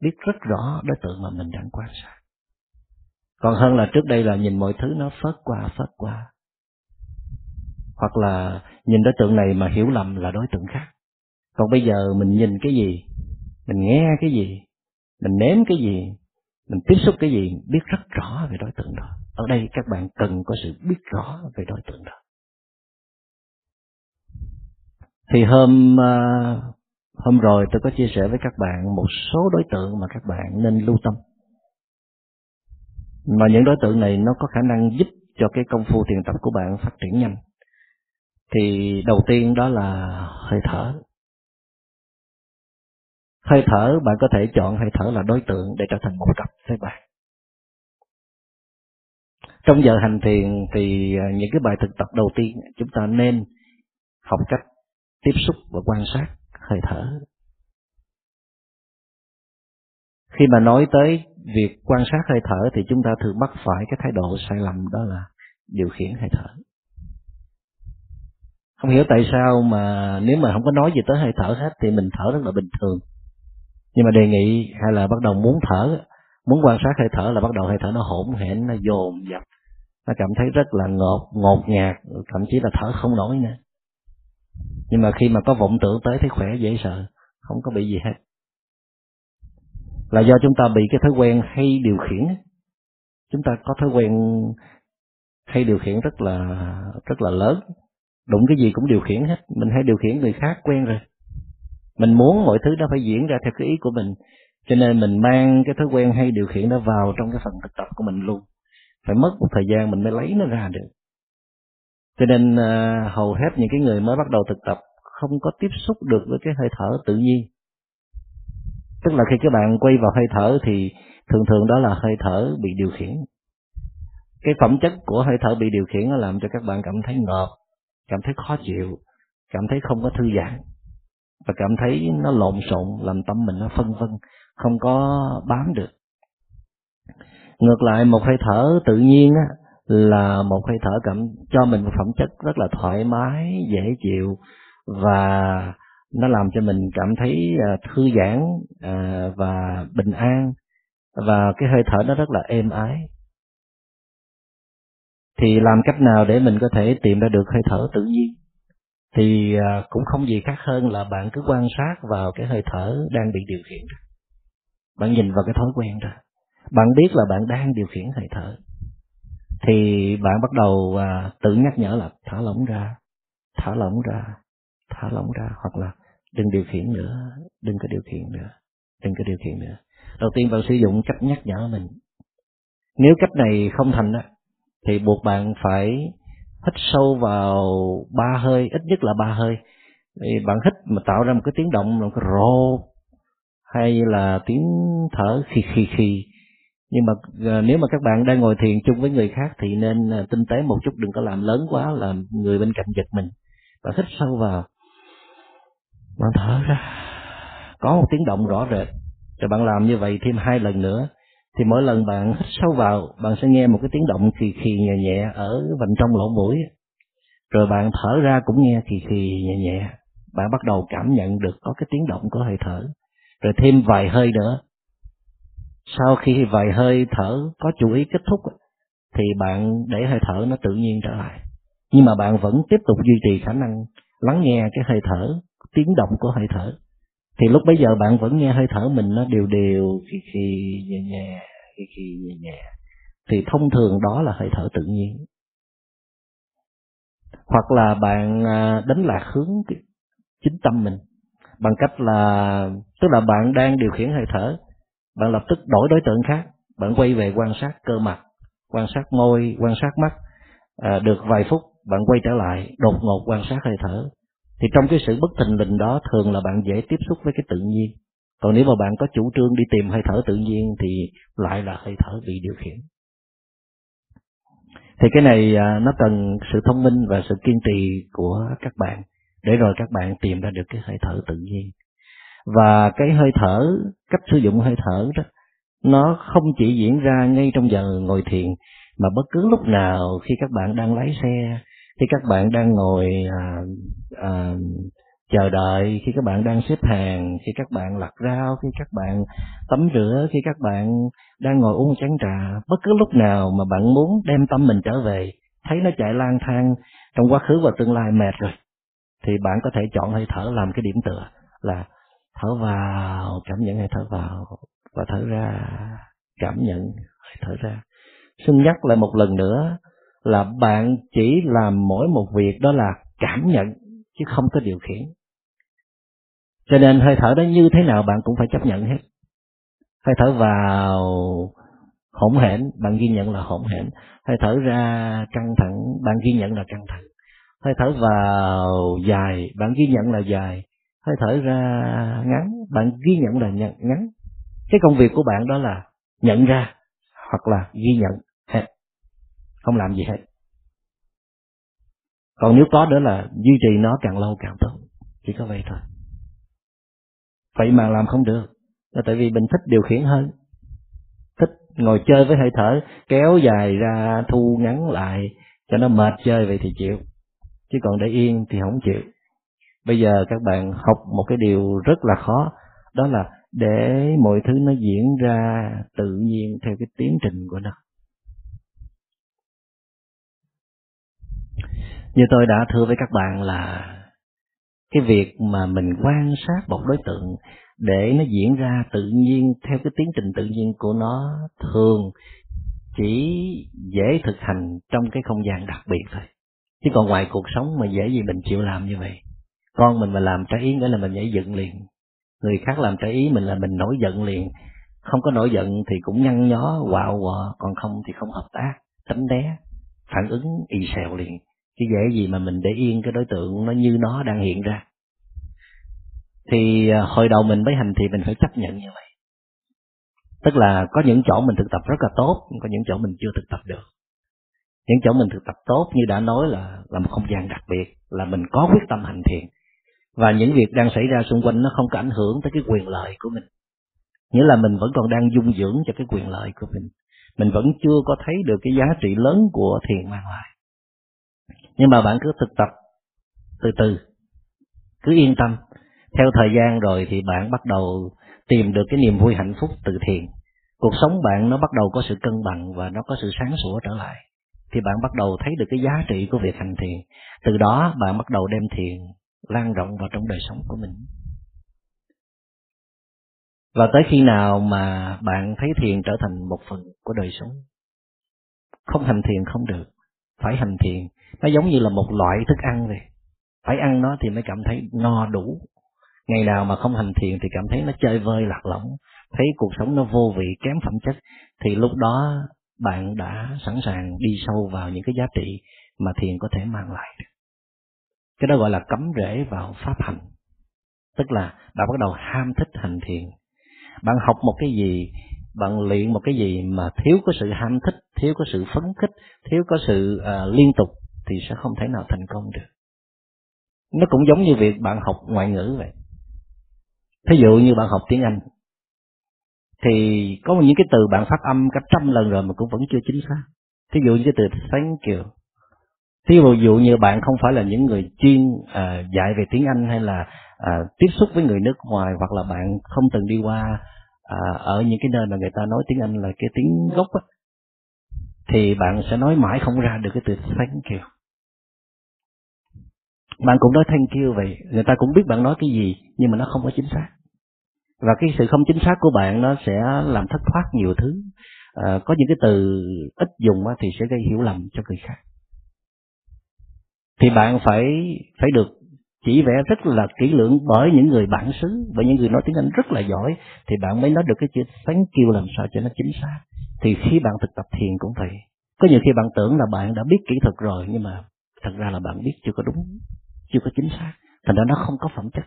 biết rất rõ đối tượng mà mình đang quan sát. Còn hơn là trước đây là nhìn mọi thứ nó phớt qua phớt qua. Hoặc là nhìn đối tượng này mà hiểu lầm là đối tượng khác. Còn bây giờ mình nhìn cái gì? Mình nghe cái gì? Mình nếm cái gì, mình tiếp xúc cái gì, biết rất rõ về đối tượng đó. Ở đây các bạn cần có sự biết rõ về đối tượng đó. Thì hôm à, hôm rồi tôi có chia sẻ với các bạn một số đối tượng mà các bạn nên lưu tâm. Mà những đối tượng này nó có khả năng giúp cho cái công phu thiền tập của bạn phát triển nhanh. Thì đầu tiên đó là hơi thở hơi thở, bạn có thể chọn hơi thở là đối tượng để trở thành một cặp với bạn. Trong giờ hành thiền thì à, những cái bài thực tập đầu tiên, chúng ta nên học cách tiếp xúc và quan sát hơi thở. Khi mà nói tới việc quan sát hơi thở thì chúng ta thường mắc phải cái thái độ sai lầm, đó là điều khiển hơi thở. Không hiểu tại sao mà nếu mà không có nói gì tới hơi thở hết thì mình thở rất là bình thường nhưng mà đề nghị hay là bắt đầu muốn thở, muốn quan sát hơi thở là bắt đầu hơi thở nó hỗn hển, nó dồn dập. Nó cảm thấy rất là ngột ngột ngạt, thậm chí là thở không nổi nữa. Nhưng mà khi mà có vọng tưởng tới thấy khỏe, dễ sợ, không có bị gì hết. Là do chúng ta bị cái thói quen hay điều khiển. Chúng ta có thói quen hay điều khiển rất là rất là lớn. Đụng cái gì cũng điều khiển hết. Mình hay điều khiển người khác quen rồi mình muốn mọi thứ nó phải diễn ra theo cái ý của mình. Cho nên mình mang cái thói quen hay điều khiển nó vào trong cái phần thực tập của mình luôn. Phải mất một thời gian mình mới lấy nó ra được. Cho nên à, hầu hết những cái người mới bắt đầu thực tập không có tiếp xúc được với cái hơi thở tự nhiên. Tức là khi các bạn quay vào hơi thở thì thường thường đó là hơi thở bị điều khiển. Cái phẩm chất của hơi thở bị điều khiển nó làm cho các bạn cảm thấy ngợp cảm thấy khó chịu cảm thấy không có thư giãn và cảm thấy nó lộn xộn, làm tâm mình nó phân vân, không có bám được. Ngược lại, một hơi thở tự nhiên á, là một hơi thở cảm, cho mình một phẩm chất rất là thoải mái, dễ chịu và nó làm cho mình cảm thấy à, thư giãn à, và bình an và cái hơi thở nó rất là êm ái. Thì làm cách nào để mình có thể tìm ra được hơi thở tự nhiên? Thì à, cũng không gì khác hơn là bạn cứ quan sát vào cái hơi thở đang bị điều khiển bạn nhìn vào cái thói quen đó. Bạn biết là bạn đang điều khiển hơi thở. Thì bạn bắt đầu à, tự nhắc nhở là thả lỏng ra thả lỏng ra thả lỏng ra hoặc là đừng điều khiển nữa đừng có điều khiển nữa đừng có điều khiển nữa. Đầu tiên bạn sử dụng cách nhắc nhở mình. Nếu cách này không thành đó thì buộc bạn phải hít sâu vào ba hơi, ít nhất là ba hơi. Thì bạn hít mà tạo ra một cái tiếng động, một cái rô, hay là tiếng thở khì khì khì. Nhưng mà ờ, nếu mà các bạn đang ngồi thiền chung với người khác thì nên ờ, tinh tế một chút, đừng có làm lớn quá, làm người bên cạnh giật mình. Và hít sâu vào. Bạn thở ra. Có một tiếng động rõ rệt. Rồi bạn làm như vậy thêm hai lần nữa thì mỗi lần bạn hít sâu vào, bạn sẽ nghe một cái tiếng động khì khì nhẹ nhẹ ở vành trong lỗ mũi. Rồi bạn thở ra cũng nghe khì khì nhẹ nhẹ. Bạn bắt đầu cảm nhận được có cái tiếng động của hơi thở. Rồi thêm vài hơi nữa. Sau khi vài hơi thở có chú ý kết thúc, thì bạn để hơi thở nó tự nhiên trở lại. Nhưng mà bạn vẫn tiếp tục duy trì khả năng lắng nghe cái hơi thở, tiếng động của hơi thở thì lúc bấy giờ bạn vẫn nghe hơi thở mình nó đều đều khi khi nhẹ nhẹ khi khi nhẹ nhẹ. Thì thông thường đó là hơi thở tự nhiên. Hoặc là bạn à, đánh lạc hướng chính tâm mình bằng cách là tức là bạn đang điều khiển hơi thở bạn lập tức đổi đối tượng khác bạn quay về quan sát cơ mặt quan sát môi quan sát mắt. À, được vài phút bạn quay trở lại đột ngột quan sát hơi thở thì trong cái sự bất thình lình đó, thường là bạn dễ tiếp xúc với cái tự nhiên. Còn nếu mà bạn có chủ trương đi tìm hơi thở tự nhiên, thì lại là hơi thở bị điều khiển. Thì cái này à, nó cần sự thông minh và sự kiên trì của các bạn, để rồi các bạn tìm ra được cái hơi thở tự nhiên. Và cái hơi thở, cách sử dụng hơi thở đó, nó không chỉ diễn ra ngay trong giờ ngồi thiền, mà bất cứ lúc nào khi các bạn đang lái xe khi các bạn đang ngồi à, à, chờ đợi khi các bạn đang xếp hàng khi các bạn lặt rau khi các bạn tắm rửa khi các bạn đang ngồi uống chén trà bất cứ lúc nào mà bạn muốn đem tâm mình trở về thấy nó chạy lang thang trong quá khứ và tương lai mệt rồi thì bạn có thể chọn hơi thở làm cái điểm tựa là thở vào cảm nhận hơi thở vào và thở ra cảm nhận hơi thở ra. Xin nhắc lại một lần nữa là bạn chỉ làm mỗi một việc đó là cảm nhận, chứ không có điều khiển. Cho nên hơi thở đó như thế nào bạn cũng phải chấp nhận hết. Hơi thở vào hỗn hển, bạn ghi nhận là hỗn hển. Hơi thở ra căng thẳng, bạn ghi nhận là căng thẳng. Hơi thở vào dài, bạn ghi nhận là dài. Hơi thở ra ngắn, bạn ghi nhận là nhận ngắn. Cái công việc của bạn đó là nhận ra hoặc là ghi nhận không làm gì hết. Còn nếu có nữa là duy trì nó càng lâu càng tốt. Chỉ có vậy thôi. Vậy mà làm không được. Là tại vì mình thích điều khiển hơn. Thích ngồi chơi với hơi thở kéo dài ra, thu ngắn lại, cho nó mệt chơi vậy thì chịu. Chứ còn để yên thì không chịu. Bây giờ các bạn học một cái điều rất là khó. Đó là để mọi thứ nó diễn ra tự nhiên theo cái tiến trình của nó. Như tôi đã thưa với các bạn là cái việc mà mình quan sát một đối tượng để nó diễn ra tự nhiên theo cái tiến trình tự nhiên của nó thường chỉ dễ thực hành trong cái không gian đặc biệt thôi. Chứ còn ngoài cuộc sống mà dễ gì mình chịu làm như vậy. Con mình mà làm trái ý nghĩa là mình nhảy dựng liền. Người khác làm trái ý mình là mình nổi giận liền. Không có nổi giận thì cũng nhăn nhó, quạo quọ, còn không thì không hợp tác, tránh né, phản ứng y xèo liền chứ dễ gì mà mình để yên cái đối tượng nó như nó đang hiện ra. Thì à, hồi đầu mình mới hành thì mình phải chấp nhận như vậy. Tức là có những chỗ mình thực tập rất là tốt, có những chỗ mình chưa thực tập được. Những chỗ mình thực tập tốt như đã nói là là một không gian đặc biệt, là mình có quyết tâm hành thiện và những việc đang xảy ra xung quanh nó không có ảnh hưởng tới cái quyền lợi của mình. Nghĩa là mình vẫn còn đang dung dưỡng cho cái quyền lợi của mình. Mình vẫn chưa có thấy được cái giá trị lớn của thiền mang lại nhưng mà bạn cứ thực tập từ từ, cứ yên tâm. Theo thời gian rồi thì bạn bắt đầu tìm được cái niềm vui hạnh phúc từ thiện. Cuộc sống bạn nó bắt đầu có sự cân bằng và nó có sự sáng sủa trở lại. Thì bạn bắt đầu thấy được cái giá trị của việc hành thiền từ đó, bạn bắt đầu đem thiền lan rộng vào trong đời sống của mình. Và tới khi nào mà bạn thấy thiền trở thành một phần của đời sống? Không hành thiền không được. Phải hành thiền nó giống như là một loại thức ăn vậy. Phải ăn nó thì mới cảm thấy no đủ. Ngày nào mà không hành thiền thì cảm thấy nó chơi vơi lạc lõng. Thấy cuộc sống nó vô vị kém phẩm chất thì lúc đó bạn đã sẵn sàng đi sâu vào những cái giá trị mà thiền có thể mang lại. Cái đó gọi là cấm rễ vào pháp hành. Tức là bạn bắt đầu ham thích hành thiền. Bạn học một cái gì bạn luyện một cái gì mà thiếu có sự ham thích thiếu có sự phấn khích thiếu có sự uh, liên tục thì sẽ không thể nào thành công được. Nó cũng giống như việc bạn học ngoại ngữ vậy. Thí dụ như bạn học tiếng anh thì có những cái từ bạn phát âm cả trăm lần rồi mà cũng vẫn chưa chính xác. Thí dụ như cái từ thank you. Thí dụ như bạn không phải là những người chuyên à, dạy về tiếng anh hay là à, tiếp xúc với người nước ngoài hoặc là bạn không từng đi qua à, ở những cái nơi mà người ta nói tiếng anh là cái tiếng gốc á thì bạn sẽ nói mãi không ra được cái từ thank you bạn cũng nói thank you vậy. Người ta cũng biết bạn nói cái gì nhưng mà nó không có chính xác. Và cái sự không chính xác của bạn nó sẽ làm thất thoát nhiều thứ. À, có những cái từ ít dùng thì sẽ gây hiểu lầm cho người khác. Thì bạn phải phải được chỉ vẽ rất là kỹ lưỡng bởi những người bản xứ bởi những người nói tiếng Anh rất là giỏi thì bạn mới nói được cái chữ thank you làm sao cho nó chính xác. Thì khi bạn thực tập thiền cũng vậy. Có nhiều khi bạn tưởng là bạn đã biết kỹ thuật rồi nhưng mà thật ra là bạn biết chưa có đúng chưa có chính xác. Thành ra nó không có phẩm chất.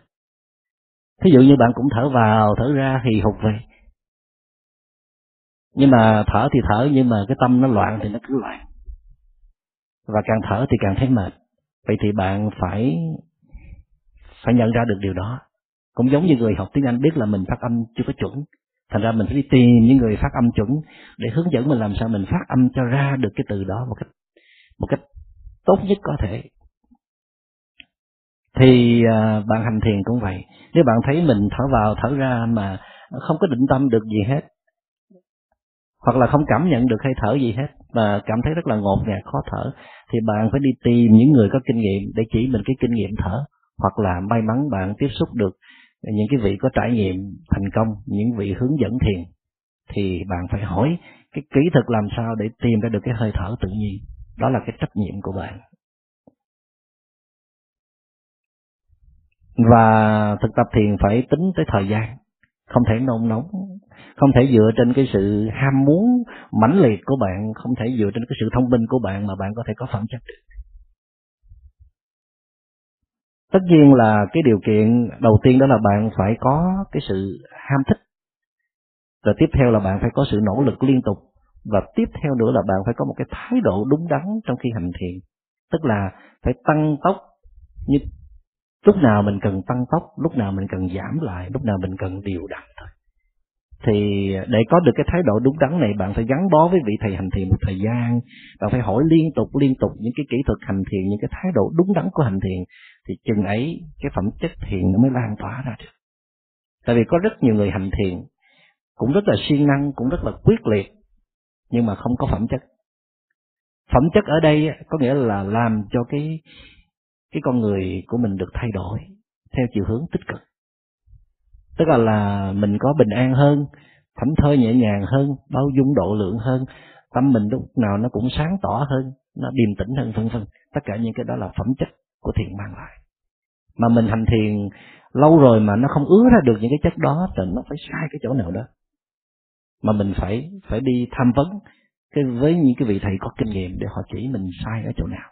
Thí dụ như bạn cũng thở vào, thở ra thì hụt về. Nhưng mà thở thì thở, nhưng mà cái tâm nó loạn thì nó cứ loạn. Và càng thở thì càng thấy mệt. Vậy thì bạn phải phải nhận ra được điều đó. Cũng giống như người học tiếng anh biết là mình phát âm chưa có chuẩn. Thành ra mình phải đi tìm những người phát âm chuẩn để hướng dẫn mình làm sao mình phát âm cho ra được cái từ đó một cách một cách tốt nhất có thể thì à, bạn hành thiền cũng vậy. Nếu bạn thấy mình thở vào, thở ra mà không có định tâm được gì hết, hoặc là không cảm nhận được hơi thở gì hết và cảm thấy rất là ngột ngạt, khó thở, thì bạn phải đi tìm những người có kinh nghiệm để chỉ mình cái kinh nghiệm thở. Hoặc là may mắn bạn tiếp xúc được những cái vị có trải nghiệm thành công, những vị hướng dẫn thiền, thì bạn phải hỏi cái kỹ thuật làm sao để tìm ra được cái hơi thở tự nhiên. Đó là cái trách nhiệm của bạn. Và thực tập thiền phải tính tới thời gian. Không thể nôn nóng. Không thể dựa trên cái sự ham muốn mãnh liệt của bạn. Không thể dựa trên cái sự thông minh của bạn mà bạn có thể có phẩm chất được. Tất nhiên là cái điều kiện đầu tiên đó là bạn phải có cái sự ham thích. Rồi tiếp theo là bạn phải có sự nỗ lực liên tục. Và tiếp theo nữa là bạn phải có một cái thái độ đúng đắn trong khi hành thiền. Tức là phải tăng tốc như lúc nào mình cần tăng tốc, lúc nào mình cần giảm lại, lúc nào mình cần điều đặn thôi. Thì để có được cái thái độ đúng đắn này, bạn phải gắn bó với vị thầy hành thiền một thời gian. Bạn phải hỏi liên tục liên tục những cái kỹ thuật hành thiền, những cái thái độ đúng đắn của hành thiền, thì chừng ấy cái phẩm chất thiền nó mới lan tỏa ra được. Tại vì có rất nhiều người hành thiền cũng rất là siêng năng, cũng rất là quyết liệt, nhưng mà không có phẩm chất. Phẩm chất ở đây có nghĩa là làm cho cái cái con người của mình được thay đổi theo chiều hướng tích cực. Tức là là mình có bình an hơn, thảnh thơi nhẹ nhàng hơn, bao dung độ lượng hơn, tâm mình lúc nào nó cũng sáng tỏ hơn, nó điềm tĩnh hơn, vân vân. Tất cả những cái đó là phẩm chất của thiền mang lại. Mà mình hành thiền lâu rồi mà nó không ứa ra được những cái chất đó, thì nó phải sai cái chỗ nào đó. Mà mình phải phải đi tham vấn cái, với những cái vị thầy có kinh nghiệm để họ chỉ mình sai ở chỗ nào.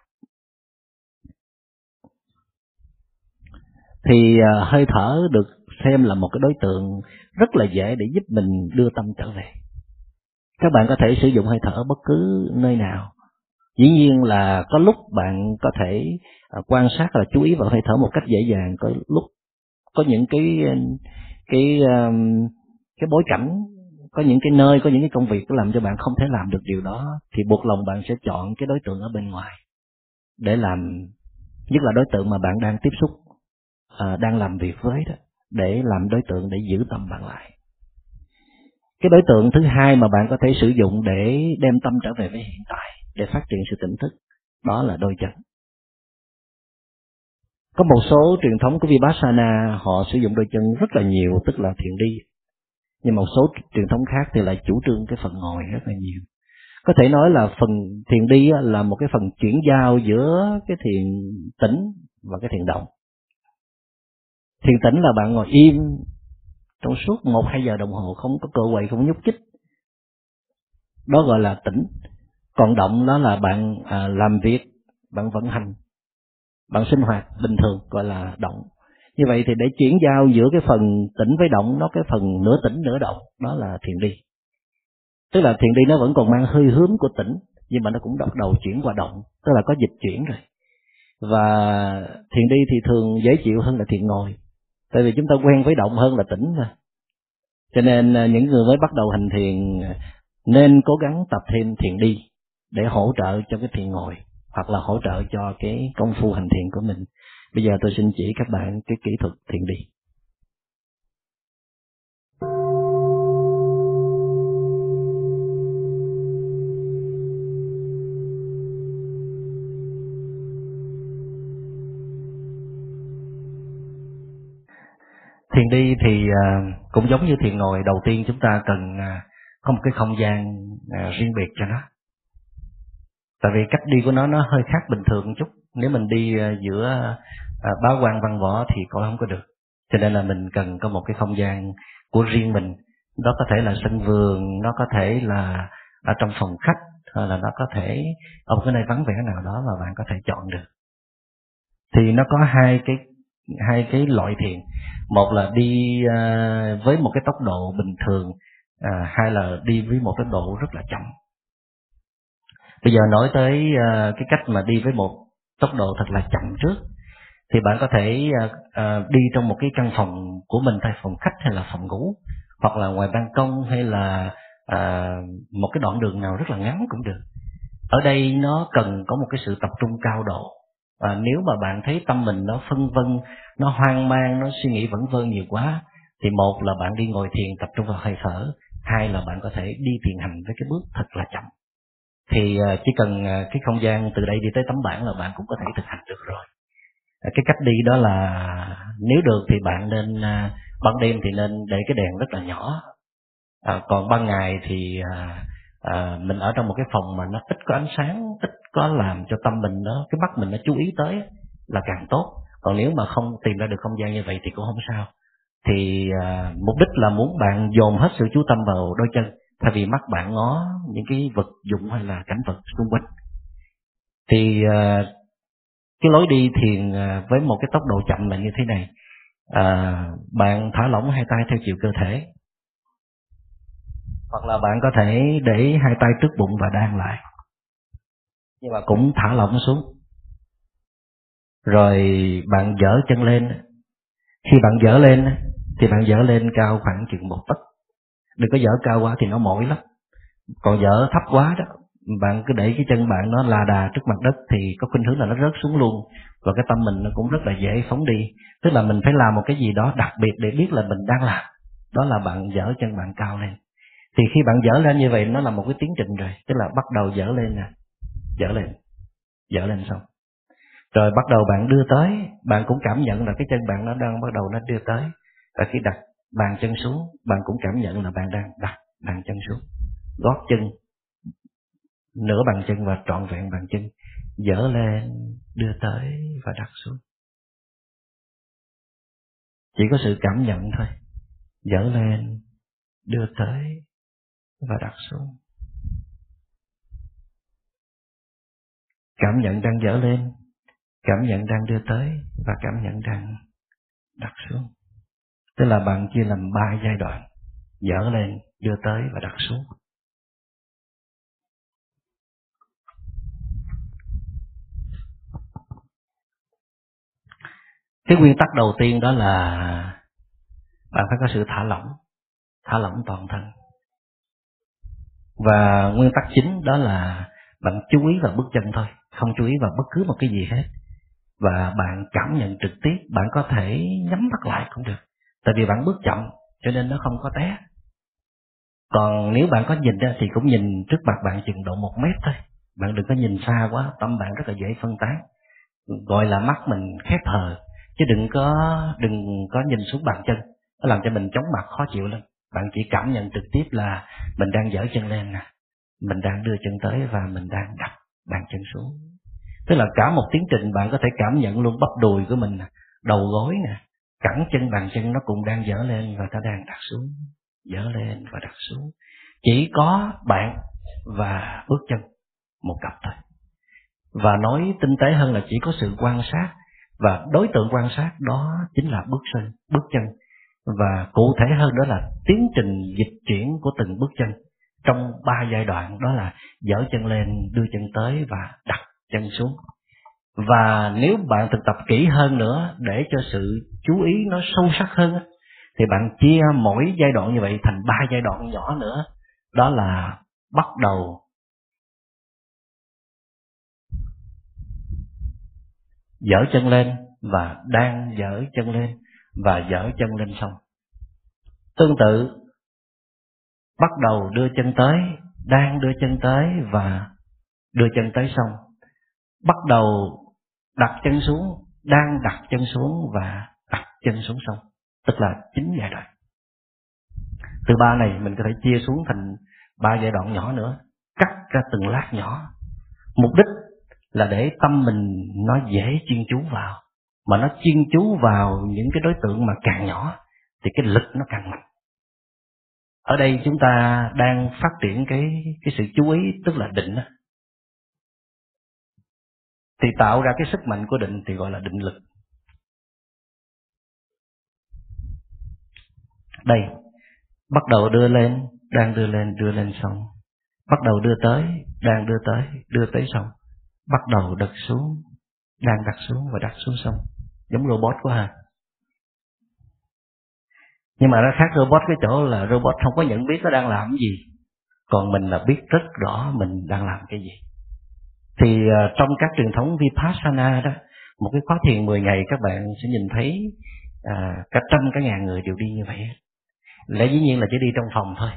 Thì ờ, hơi thở được xem là một cái đối tượng rất là dễ để giúp mình đưa tâm trở về. Các bạn có thể sử dụng hơi thở bất cứ nơi nào. Dĩ nhiên là có lúc bạn có thể ờ, quan sát là chú ý vào hơi thở một cách dễ dàng, có lúc có những cái ờ, cái cái bối cảnh, có những cái nơi, có những cái công việc làm cho bạn không thể làm được điều đó, thì buộc lòng bạn sẽ chọn cái đối tượng ở bên ngoài để làm, nhất là đối tượng mà bạn đang tiếp xúc à, đang làm việc với đó để làm đối tượng để giữ tâm bạn lại. Cái đối tượng thứ hai mà bạn có thể sử dụng để đem tâm trở về với hiện tại để phát triển sự tỉnh thức đó là đôi chân. Có một số truyền thống của vipassana họ sử dụng đôi chân rất là nhiều tức là thiền đi. Nhưng một số truyền thống khác thì lại chủ trương cái phần ngồi rất là nhiều. Có thể nói là phần thiền đi là một cái phần chuyển giao giữa cái thiền tĩnh và cái thiền động thiền tĩnh là bạn ngồi im trong suốt một hai giờ đồng hồ không có cựa quậy không nhúc chích đó gọi là tĩnh. Còn động đó là bạn à, làm việc bạn vận hành bạn sinh hoạt bình thường gọi là động. Như vậy thì để chuyển giao giữa cái phần tĩnh với động nó cái phần nửa tĩnh nửa động đó là thiền đi tức là thiền đi nó vẫn còn mang hơi hướng của tĩnh nhưng mà nó cũng bắt đầu chuyển qua động tức là có dịch chuyển rồi. Và thiền đi thì thường dễ chịu hơn là thiền ngồi tại vì chúng ta quen với động hơn là tĩnh mà. Cho nên à, những người mới bắt đầu hành thiền à, nên cố gắng tập thêm thiền đi để hỗ trợ cho cái thiền ngồi, hoặc là hỗ trợ cho cái công phu hành thiền của mình. Bây giờ tôi xin chỉ các bạn cái kỹ thuật thiền đi. Thiền đi thì à, cũng giống như thiền ngồi, đầu tiên chúng ta cần à, có một cái không gian à, riêng biệt cho nó. Tại vì cách đi của nó nó hơi khác bình thường một chút. Nếu mình đi giữa bá quan văn võ thì cũng không có được. Cho nên là mình cần có một cái không gian của riêng mình. Đó có thể là sân vườn, nó có thể là ở trong phòng khách hoặc là nó có thể ở một cái nơi vắng vẻ nào đó mà bạn có thể chọn được. Thì nó có hai cái hai cái loại thiền một là đi à, với một cái tốc độ bình thường à, hai là đi với một tốc độ rất là chậm. Bây giờ nói tới à, cái cách mà đi với một tốc độ thật là chậm trước, thì bạn có thể đi trong một cái căn phòng của mình thay phòng khách hay là phòng ngủ, hoặc là ngoài ban công hay là một cái đoạn đường nào rất là ngắn cũng được. Ở đây nó cần có một cái sự tập trung cao độ và nếu mà bạn thấy tâm mình nó phân vân nó hoang mang nó suy nghĩ vẩn vơ nhiều quá thì một là bạn đi ngồi thiền tập trung vào hơi thở hai là bạn có thể đi thiền hành với cái bước thật là chậm. Thì à, chỉ cần à, cái không gian từ đây đi tới tấm bảng là bạn cũng có thể thực hành được rồi. À, cái cách đi đó là nếu được thì bạn nên ban đêm thì nên để cái đèn rất là nhỏ. À, còn ban ngày thì à, à, mình ở trong một cái phòng mà nó ít có ánh sáng ít có làm cho tâm mình nó cái mắt mình nó chú ý tới là càng tốt. Còn nếu mà không tìm ra được không gian như vậy thì cũng không sao. Thì à, mục đích là muốn bạn dồn hết sự chú tâm vào đôi chân thay vì mắt bạn ngó những cái vật dụng hay là cảnh vật xung quanh. Thì à, cái lối đi thiền à, với một cái tốc độ chậm là như thế này. À, bạn thả lỏng hai tay theo chiều cơ thể hoặc là bạn có thể để hai tay trước bụng và đan lại. Nhưng mà cũng thả lỏng xuống. Rồi bạn dở chân lên. Khi bạn dở lên, thì bạn dở lên cao khoảng chừng một tấc. Đừng có dở cao quá thì nó mỏi lắm. Còn dở thấp quá đó, bạn cứ để cái chân bạn nó là đà trước mặt đất thì có khuynh hướng là nó rớt xuống luôn. Và cái tâm mình nó cũng rất là dễ phóng đi. Tức là mình phải làm một cái gì đó đặc biệt để biết là mình đang làm. Đó là bạn dở chân bạn cao lên thì khi bạn dở lên như vậy, nó là một cái tiến trình rồi. Tức là bắt đầu dở lên nè. Dở lên. Dở lên xong. Rồi bắt đầu bạn đưa tới. Bạn cũng cảm nhận là cái chân bạn nó đang bắt đầu nó đưa tới. Và khi đặt bàn chân xuống, bạn cũng cảm nhận là bạn đang đặt bàn chân xuống. Gót chân, nửa bàn chân và trọn vẹn bàn chân. Dở lên, đưa tới và đặt xuống. Chỉ có sự cảm nhận thôi. Dở lên, đưa tới và đặt xuống. Cảm nhận đang dở lên, cảm nhận đang đưa tới và cảm nhận đang đặt xuống. Tức là bạn chia làm ba giai đoạn, dở lên, đưa tới và đặt xuống. Cái nguyên tắc đầu tiên đó là bạn phải có sự thả lỏng thả lỏng toàn thân và nguyên tắc chính đó là bạn chú ý vào bước chân thôi, không chú ý vào bất cứ một cái gì hết. Và bạn cảm nhận trực tiếp, bạn có thể nhắm mắt lại cũng được. Tại vì bạn bước chậm, cho nên nó không có té. Còn nếu bạn có nhìn ra thì cũng nhìn trước mặt bạn chừng độ một mét thôi. Bạn đừng có nhìn xa quá, tâm bạn rất là dễ phân tán. Gọi là mắt mình khép hờ, chứ đừng có đừng có nhìn xuống bàn chân. Nó làm cho mình chóng mặt, khó chịu lắm bạn chỉ cảm nhận trực tiếp là mình đang dở chân lên nè. Mình đang đưa chân tới và mình đang đặt bàn chân xuống. Tức là cả một tiến trình bạn có thể cảm nhận luôn bắp đùi của mình đầu gối nè, cẳng chân bàn chân nó cũng đang dở lên và ta đang đặt xuống, dở lên và đặt xuống. Chỉ có bạn và bước chân một cặp thôi. Và nói tinh tế hơn là chỉ có sự quan sát và đối tượng quan sát đó chính là bước chân bước chân và cụ thể hơn đó là tiến trình dịch chuyển của từng bước chân. Trong ba giai đoạn đó là dở chân lên, đưa chân tới và đặt chân xuống. Và nếu bạn thực tập kỹ hơn nữa để cho sự chú ý nó sâu sắc hơn thì bạn chia mỗi giai đoạn như vậy thành ba giai đoạn nhỏ nữa. Đó là bắt đầu. Dở chân lên và đang dở chân lên và dở chân lên xong tương tự, bắt đầu đưa chân tới, đang đưa chân tới và đưa chân tới xong bắt đầu đặt chân xuống, đang đặt chân xuống và đặt chân xuống xong tức là chín giai đoạn. Từ ba này mình có thể chia xuống thành ba giai đoạn nhỏ nữa, cắt ra từng lát nhỏ. Mục đích là để tâm mình nó dễ chuyên chú vào mà nó chuyên chú vào những cái đối tượng mà càng nhỏ, thì cái lực nó càng mạnh. Ở đây chúng ta đang phát triển cái cái sự chú ý, tức là định thì tạo ra cái sức mạnh của định thì gọi là định lực. Đây, bắt đầu đưa lên, đang đưa lên đưa lên xong. Bắt đầu đưa tới, đang đưa tới đưa tới xong. Bắt đầu đặt xuống, đang đặt xuống và đặt xuống xong giống robot quá ha. Nhưng mà nó khác robot cái chỗ là robot không có nhận biết nó đang làm cái gì. Còn mình là biết rất rõ mình đang làm cái gì. Thì uh, trong các truyền thống vipassana đó một cái khóa thiền 10 ngày các bạn sẽ nhìn thấy à, cả trăm cả ngàn người đều đi như vậy lẽ dĩ nhiên là chỉ đi trong phòng thôi.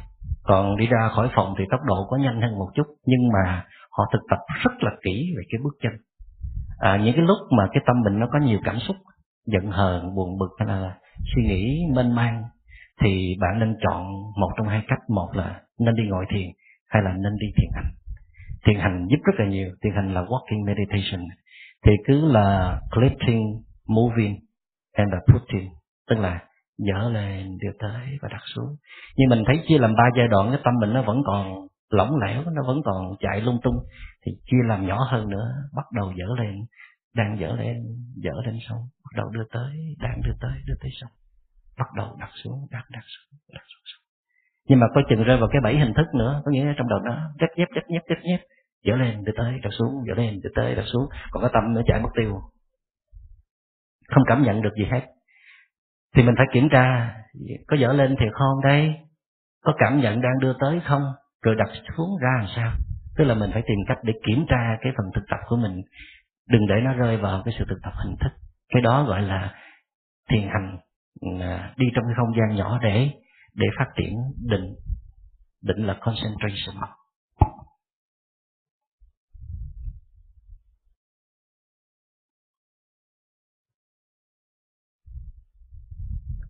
Còn đi ra khỏi phòng thì tốc độ có nhanh hơn một chút nhưng mà họ thực tập rất là kỹ về cái bước chân à, những cái lúc mà cái tâm mình nó có nhiều cảm xúc giận hờn buồn bực hay là suy nghĩ mênh mang thì bạn nên chọn một trong hai cách. Một là nên đi ngồi thiền hay là nên đi thiền hành. Thiền hành giúp rất là nhiều. Thiền hành là walking meditation. Thì cứ là lifting moving and putting tức là dở lên đưa tới và đặt xuống. Nhưng mình thấy chia làm ba giai đoạn cái tâm mình nó vẫn còn lỏng lẻo, nó vẫn còn chạy lung tung, thì chia làm nhỏ hơn nữa, bắt đầu dở lên, đang dở lên dở lên xong, bắt đầu đưa tới, đang đưa tới đưa tới xong. Bắt đầu đặt xuống, đặt đặt xuống đặt xuống xong. Nhưng mà coi chừng rơi vào cái bảy hình thức nữa, có nghĩa trong đầu nó rất nhép rất nhép rất nhép, dở lên, đưa tới, đặt xuống, dở lên, đưa tới, đặt xuống. Còn cái tâm nó chạy mất tiêu, không cảm nhận được gì hết. Thì mình phải kiểm tra, có dở lên thì không đây? Có cảm nhận đang đưa tới không? Rồi đặt xuống ra làm sao? Tức là mình phải tìm cách để kiểm tra cái phần thực tập của mình. Đừng để nó rơi vào cái sự thực tập hình thức. Cái đó gọi là thiền hành à, đi trong cái không gian nhỏ để để phát triển định định là concentration.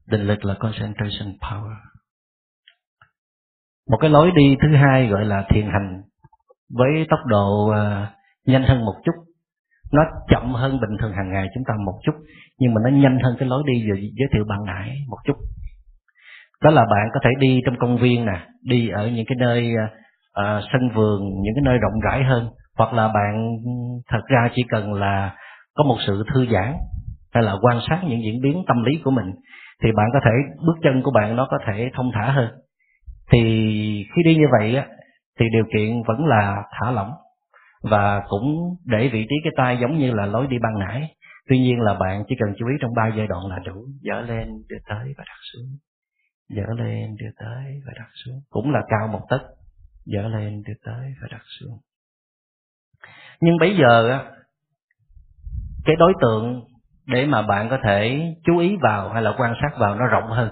Định lực là concentration power một cái lối đi thứ hai gọi là thiền hành với tốc độ ờ, nhanh hơn một chút. Nó chậm hơn bình thường hàng ngày chúng ta một chút nhưng mà nó nhanh hơn cái lối đi vừa giới thiệu bạn nãy một chút. Đó là bạn có thể đi trong công viên nè đi ở những cái nơi uh, sân vườn những cái nơi rộng rãi hơn hoặc là bạn thật ra chỉ cần là có một sự thư giãn hay là quan sát những diễn biến tâm lý của mình thì bạn có thể bước chân của bạn nó có thể thông thả hơn thì khi đi như vậy á, thì điều kiện vẫn là thả lỏng và cũng để vị trí cái tay giống như là lối đi ban nãy. Tuy nhiên là bạn chỉ cần chú ý trong ba giai đoạn là đủ. Dở lên, đưa tới và đặt xuống. Dở lên, đưa tới và đặt xuống. Cũng là cao một tấc. Dở lên, đưa tới và đặt xuống. Nhưng bây giờ á, cái đối tượng để mà bạn có thể chú ý vào hay là quan sát vào nó rộng hơn,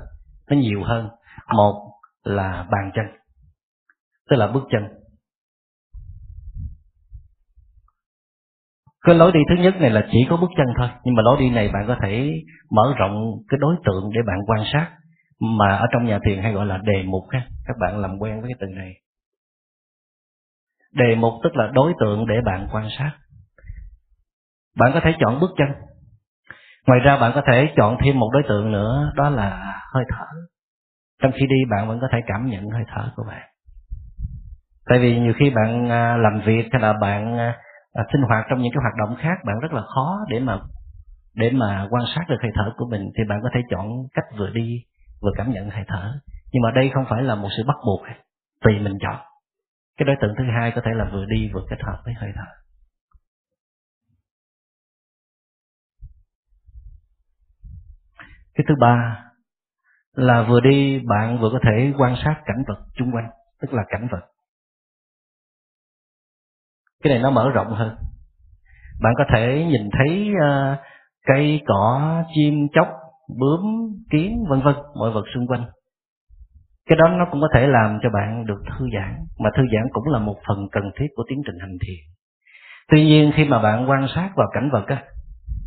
nó nhiều hơn. Một là bàn chân, tức là bước chân. Cái lối đi thứ nhất này là chỉ có bước chân thôi, nhưng mà lối đi này bạn có thể mở rộng cái đối tượng để bạn quan sát, mà ở trong nhà thiền hay gọi là đề mục ha, các bạn làm quen với cái từ này. Đề mục tức là đối tượng để bạn quan sát. Bạn có thể chọn bước chân. Ngoài ra bạn có thể chọn thêm một đối tượng nữa, đó là hơi thở trong khi đi, bạn vẫn có thể cảm nhận hơi thở của bạn. Tại vì nhiều khi bạn à, làm việc hay là bạn à, sinh hoạt trong những cái hoạt động khác, bạn rất là khó để mà để mà quan sát được hơi thở của mình, thì bạn có thể chọn cách vừa đi, vừa cảm nhận hơi thở. Nhưng mà đây không phải là một sự bắt buộc tùy mình chọn. Cái đối tượng thứ hai có thể là vừa đi, vừa kết hợp với hơi thở. Cái thứ ba là vừa đi bạn vừa có thể quan sát cảnh vật chung quanh tức là cảnh vật. Cái này nó mở rộng hơn. Bạn có thể nhìn thấy uh, cây cỏ chim chóc bướm kiến vân vân mọi vật xung quanh. Cái đó nó cũng có thể làm cho bạn được thư giãn mà thư giãn cũng là một phần cần thiết của tiến trình hành thiền. Tuy nhiên khi mà bạn quan sát vào cảnh vật á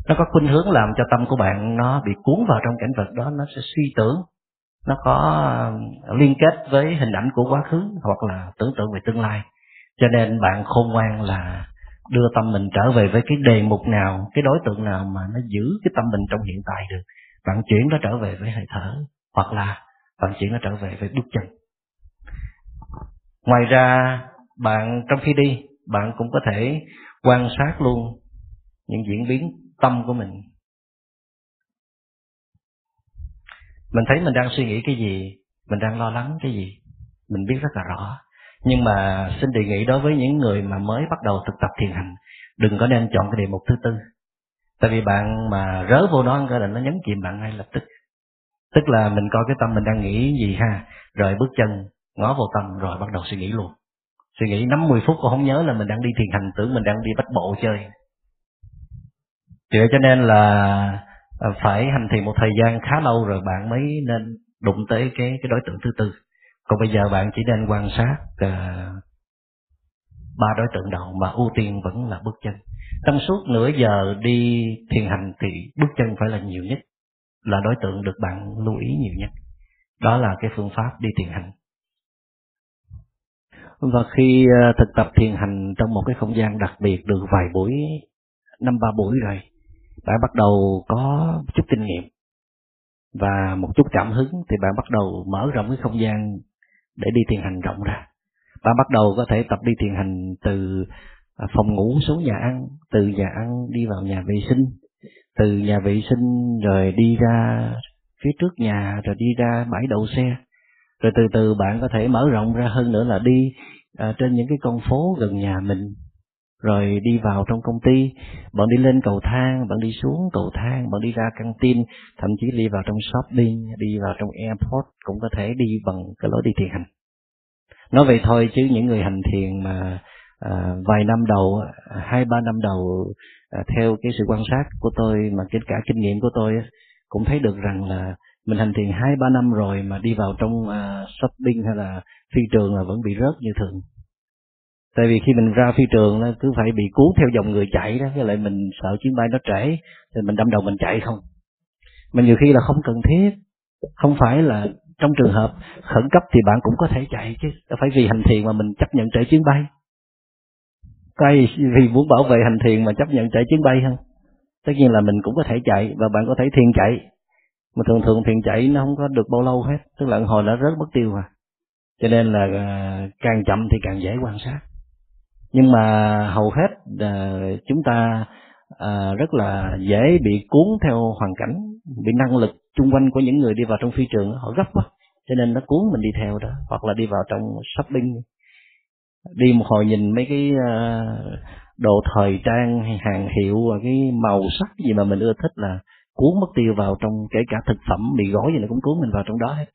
nó có khuynh hướng làm cho tâm của bạn nó bị cuốn vào trong cảnh vật đó nó sẽ suy tưởng nó có ờ, liên kết với hình ảnh của quá khứ hoặc là tưởng tượng về tương lai. Cho nên bạn khôn ngoan là đưa tâm mình trở về với cái đề mục nào, cái đối tượng nào mà nó giữ cái tâm mình trong hiện tại được, bạn chuyển nó trở về với hơi thở hoặc là bạn chuyển nó trở về với bước chân. Ngoài ra, bạn trong khi đi, bạn cũng có thể quan sát luôn những diễn biến tâm của mình. Mình thấy mình đang suy nghĩ cái gì, mình đang lo lắng cái gì, mình biết rất là rõ. Nhưng mà xin đề nghị đối với những người mà mới bắt đầu thực tập thiền hành, đừng có nên chọn cái đề mục thứ tư. Tại vì bạn mà rớ vô nó cái là nó nhấn chìm bạn ngay lập tức. Tức là mình coi cái tâm mình đang nghĩ gì ha, rồi bước chân, ngó vào tâm, rồi bắt đầu suy nghĩ luôn. Suy nghĩ năm mười phút cũng không nhớ là mình đang đi thiền hành, tưởng mình đang đi bách bộ chơi. Vậy cho nên là Ờ, phải hành thiền một thời gian khá lâu rồi bạn mới nên đụng tới cái cái đối tượng thứ tư. Còn bây giờ bạn chỉ nên quan sát uh, ba đối tượng đầu mà ưu tiên vẫn là bước chân. Trong suốt nửa giờ đi thiền hành thì bước chân phải là nhiều nhất là đối tượng được bạn lưu ý nhiều nhất. Đó là cái phương pháp đi thiền hành. Và khi ờ, thực tập thiền hành trong một cái không gian đặc biệt được vài buổi năm ba buổi rồi bạn bắt đầu có chút kinh nghiệm và một chút cảm hứng thì bạn bắt đầu mở rộng cái không gian để đi thiền hành rộng ra. Bạn bắt đầu có thể tập đi thiền hành từ à, phòng ngủ xuống nhà ăn từ nhà ăn đi vào nhà vệ sinh từ nhà vệ sinh rồi đi ra phía trước nhà rồi đi ra bãi đậu xe. Rồi từ từ bạn có thể mở rộng ra hơn nữa là đi à, trên những cái con phố gần nhà mình rồi đi vào trong công ty. Bạn đi lên cầu thang bạn đi xuống cầu thang bạn đi ra căng tin thậm chí đi vào trong shopping đi vào trong airport cũng có thể đi bằng cái lối đi thiền hành. Nói vậy thôi chứ những người hành thiền mà à, vài năm đầu hai ba năm đầu à, theo cái sự quan sát của tôi mà kể cả kinh nghiệm của tôi cũng thấy được rằng là mình hành thiền hai ba năm rồi mà đi vào trong à, shopping hay là phi trường là vẫn bị rớt như thường tại vì khi mình ra phi trường nó cứ phải bị cuốn theo dòng người chạy đó, với lại mình sợ chuyến bay nó trễ, thì mình đâm đầu mình chạy không. Mình nhiều khi là không cần thiết, không phải là trong trường hợp khẩn cấp thì bạn cũng có thể chạy chứ, đâu phải vì hành thiền mà mình chấp nhận trễ chuyến bay. Có ai vì muốn bảo vệ hành thiền mà chấp nhận trễ chuyến bay không? Tất nhiên là mình cũng có thể chạy và bạn có thể thiền chạy. Mà thường thường thiền chạy nó không có được bao lâu hết, tức là hồi đã rớt mất tiêu à cho nên là à, càng chậm thì càng dễ quan sát nhưng mà hầu hết à, chúng ta à, rất là dễ bị cuốn theo hoàn cảnh bị năng lực chung quanh của những người đi vào trong phi trường họ gấp quá. Cho nên nó cuốn mình đi theo đó hoặc là đi vào trong shopping. Đi một hồi nhìn mấy cái à, đồ thời trang hay hàng hiệu và cái màu sắc gì mà mình ưa thích là cuốn mất tiêu vào trong kể cả thực phẩm bị gói gì nó cũng cuốn mình vào trong đó hết.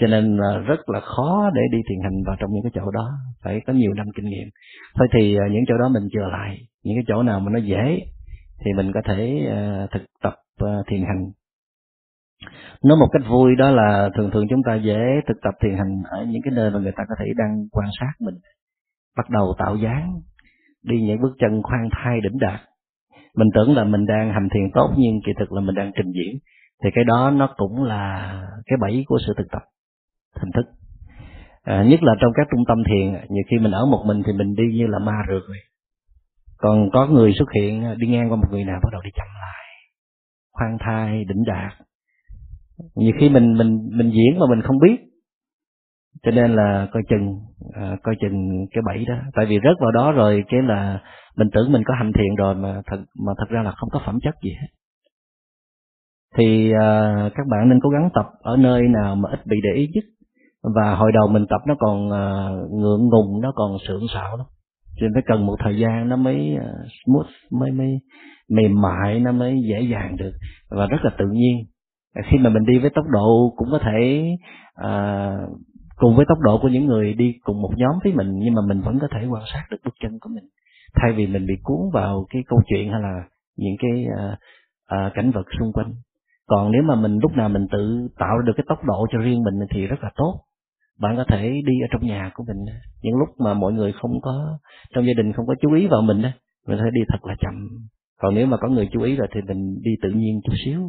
Cho nên là rất là khó để đi thiền hành vào trong những cái chỗ đó phải có nhiều năm kinh nghiệm. Thôi thì à, những chỗ đó mình chừa lại, những cái chỗ nào mà nó dễ thì mình có thể à, thực tập à, thiền hành. Nói một cách vui đó là thường thường chúng ta dễ thực tập thiền hành ở những cái nơi mà người ta có thể đang quan sát mình, bắt đầu tạo dáng, đi những bước chân khoan thai đỉnh đạt. Mình tưởng là mình đang hành thiền tốt nhưng kỳ thực là mình đang trình diễn, thì cái đó nó cũng là cái bẫy của sự thực tập, hình thức à, nhất là trong các trung tâm thiền nhiều khi mình ở một mình thì mình đi như là ma rượt vậy. Còn có người xuất hiện đi ngang qua một người nào bắt đầu đi chậm lại khoan thai đỉnh đạt. Nhiều khi mình mình mình diễn mà mình không biết. Cho nên là coi chừng à, coi chừng cái bẫy đó. Tại vì rớt vào đó rồi cái là mình tưởng mình có hành thiện rồi mà thật mà thật ra là không có phẩm chất gì hết. Thì à, các bạn nên cố gắng tập ở nơi nào mà ít bị để ý nhất và hồi đầu mình tập nó còn uh, ngượng ngùng nó còn sượng sạo lắm. Cho nên phải cần một thời gian nó mới uh, smooth mới mới mềm mại nó mới dễ dàng được. Và rất là tự nhiên. Khi mà mình đi với tốc độ cũng có thể uh, cùng với tốc độ của những người đi cùng một nhóm với mình nhưng mà mình vẫn có thể quan sát được bước chân của mình. Thay vì mình bị cuốn vào cái câu chuyện hay là những cái uh, uh, cảnh vật xung quanh. Còn nếu mà mình lúc nào mình tự tạo được cái tốc độ cho riêng mình thì rất là tốt bạn có thể đi ở trong nhà của mình những lúc mà mọi người không có, trong gia đình không có chú ý vào mình đó, mình có thể đi thật là chậm. Còn nếu mà có người chú ý rồi thì mình đi tự nhiên chút xíu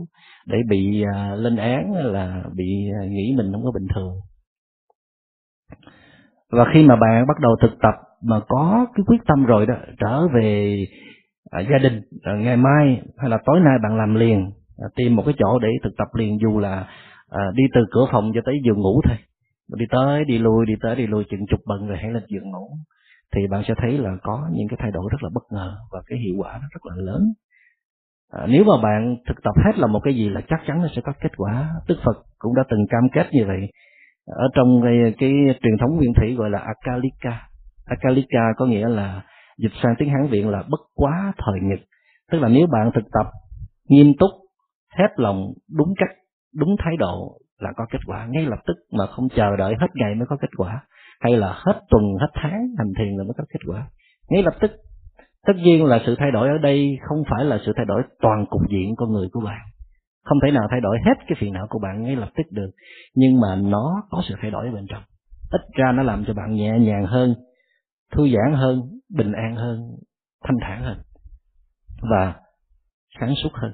để bị à, lên án là bị à, nghĩ mình không có bình thường. Và khi mà bạn bắt đầu thực tập mà có cái quyết tâm rồi đó, trở về à, gia đình ngày mai hay là tối nay bạn làm liền tìm một cái chỗ để thực tập liền, dù là đi từ cửa phòng cho tới giường ngủ thôi đi tới đi lui đi tới đi lui chừng chục bận rồi hãy lên giường ngủ. Thì bạn sẽ thấy là có những cái thay đổi rất là bất ngờ và cái hiệu quả nó rất là lớn. À, nếu mà bạn thực tập hết là một cái gì là chắc chắn nó sẽ có kết quả. Đức phật cũng đã từng cam kết như vậy. Ở trong cái, cái truyền thống nguyên thủy gọi là akalika. Akalika có nghĩa là dịch sang tiếng hán viện là bất quá thời nhật tức là nếu bạn thực tập nghiêm túc hết lòng đúng cách đúng thái độ là có kết quả. Ngay lập tức mà không chờ đợi hết ngày mới có kết quả. Hay là hết tuần, hết tháng hành thiền là mới có kết quả. Ngay lập tức, tất nhiên là sự thay đổi ở đây không phải là sự thay đổi toàn cục diện con người của bạn. Không thể nào thay đổi hết cái phiền não của bạn ngay lập tức được. Nhưng mà nó có sự thay đổi ở bên trong. Ít ra nó làm cho bạn nhẹ nhàng hơn, thư giãn hơn, bình an hơn, thanh thản hơn và sáng suốt hơn.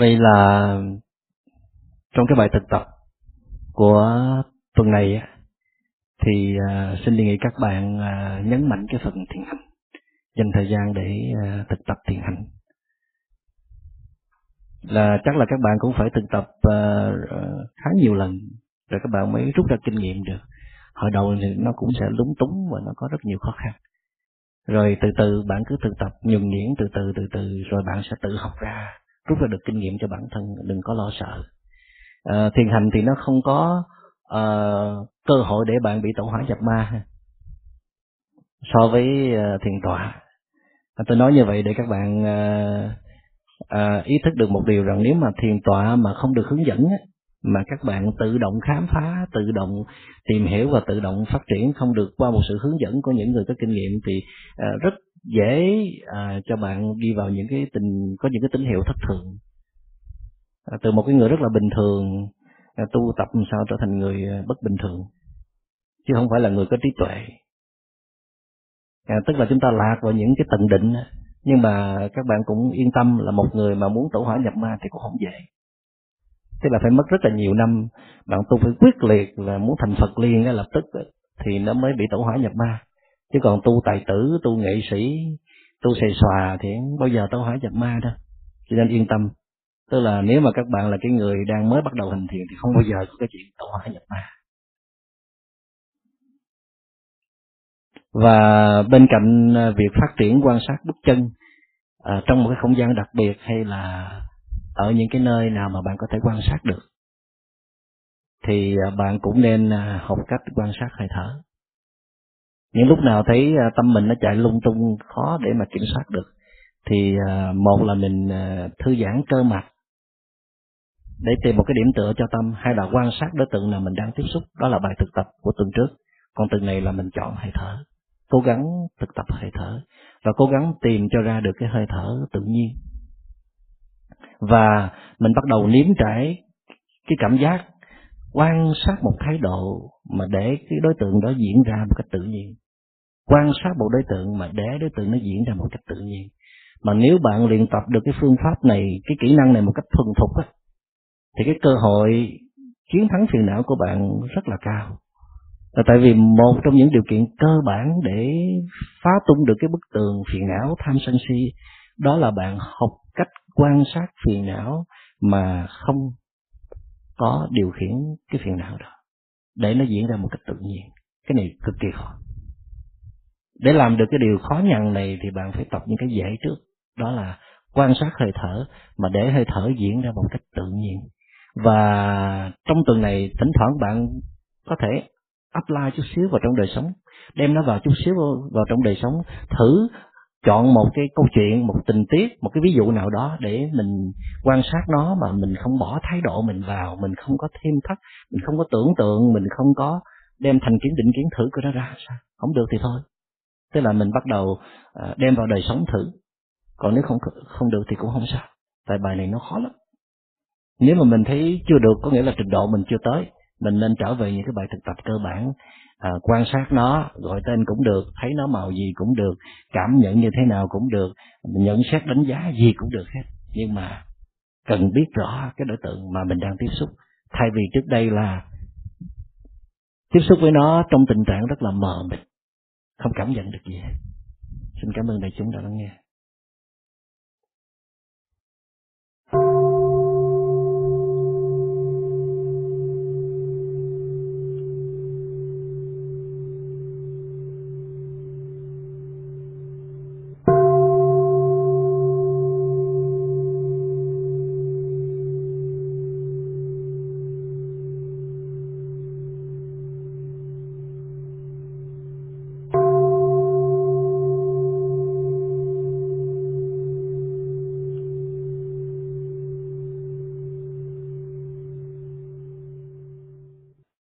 Vậy là trong cái bài thực tập của tuần này thì à, xin đề nghị các bạn à, nhấn mạnh cái phần thiền hành, dành thời gian để à, thực tập thiền hành. Là chắc là các bạn cũng phải thực tập khá nhiều lần rồi các bạn mới rút ra kinh nghiệm được. Hồi đầu thì nó cũng sẽ lúng túng và nó có rất nhiều khó khăn. Rồi từ từ bạn cứ thực tập nhuần nhuyễn từ từ từ từ rồi bạn sẽ tự học ra rút ra được kinh nghiệm cho bản thân đừng có lo sợ. À, thiền hành thì nó không có uh, cơ hội để bạn bị tẩu hỏa nhập ma so với uh, thiền tọa. À, tôi nói như vậy để các bạn uh, uh, ý thức được một điều rằng nếu mà thiền tọa mà không được hướng dẫn mà các bạn tự động khám phá tự động tìm hiểu và tự động phát triển không được qua một sự hướng dẫn của những người có kinh nghiệm thì uh, rất dễ à, cho bạn đi vào những cái tình có những cái tín hiệu thất thường. À, từ một cái người rất là bình thường à, tu tập làm sao trở thành người à, bất bình thường. Chứ không phải là người có trí tuệ. À, tức là chúng ta lạc vào những cái tận định nhưng mà các bạn cũng yên tâm là một người mà muốn tổ hỏa nhập ma thì cũng không dễ. Tức là phải mất rất là nhiều năm. Bạn tu phải quyết liệt là muốn thành phật liền ngay lập tức thì nó mới bị tổ hỏa nhập ma chứ còn tu tài tử tu nghệ sĩ tu xề xòa thì bao giờ tao hỏi nhập ma đâu. Cho nên yên tâm. Tức là nếu mà các bạn là cái người đang mới bắt đầu hành thiền thì không bao giờ có cái chuyện tẩu hỏa nhập ma. Và bên cạnh à, việc phát triển quan sát bước chân à, trong một cái không gian đặc biệt hay là ở những cái nơi nào mà bạn có thể quan sát được thì à, bạn cũng nên à, học cách quan sát hơi thở những lúc nào thấy à, tâm mình nó chạy lung tung, khó để mà kiểm soát được, thì à, một là mình à, thư giãn cơ mặt để tìm một cái điểm tựa cho tâm hay là quan sát đối tượng nào mình đang tiếp xúc, đó là bài thực tập của tuần trước. Còn tuần này là mình chọn hơi thở, cố gắng thực tập hơi thở và cố gắng tìm cho ra được cái hơi thở tự nhiên. Và mình bắt đầu nếm trải cái cảm giác quan sát một thái độ mà để cái đối tượng đó diễn ra một cách tự nhiên quan sát một đối tượng mà để đối tượng nó diễn ra một cách tự nhiên. Mà nếu bạn luyện tập được cái phương pháp này, cái kỹ năng này một cách thuần thục á, thì cái cơ hội chiến thắng phiền não của bạn rất là cao. Là tại vì một trong những điều kiện cơ bản để phá tung được cái bức tường phiền não tham sân si, đó là bạn học cách quan sát phiền não mà không có điều khiển cái phiền não đó. Để nó diễn ra một cách tự nhiên. Cái này cực kỳ khó để làm được cái điều khó nhằn này thì bạn phải tập những cái dễ trước. Đó là quan sát hơi thở, mà để hơi thở diễn ra một cách tự nhiên. Và trong tuần này, thỉnh thoảng bạn có thể apply chút xíu vào trong đời sống. Đem nó vào chút xíu vào trong đời sống. Thử chọn một cái câu chuyện, một tình tiết, một cái ví dụ nào đó để mình quan sát nó mà mình không bỏ thái độ mình vào, mình không có thêm thắt, mình không có tưởng tượng, mình không có đem thành kiến, định kiến thử cái nó ra. Sao? Không được thì thôi tức là mình bắt đầu à, đem vào đời sống thử. Còn nếu không không được thì cũng không sao. Tại bài này nó khó lắm. Nếu mà mình thấy chưa được có nghĩa là trình độ mình chưa tới mình nên trở về những cái bài thực tập cơ bản à, quan sát nó gọi tên cũng được thấy nó màu gì cũng được cảm nhận như thế nào cũng được nhận xét đánh giá gì cũng được hết. Nhưng mà cần biết rõ cái đối tượng mà mình đang tiếp xúc. Thay vì trước đây là tiếp xúc với nó trong tình trạng rất là mờ mịt không cảm nhận được gì hết. Xin cảm ơn đại chúng đã lắng nghe.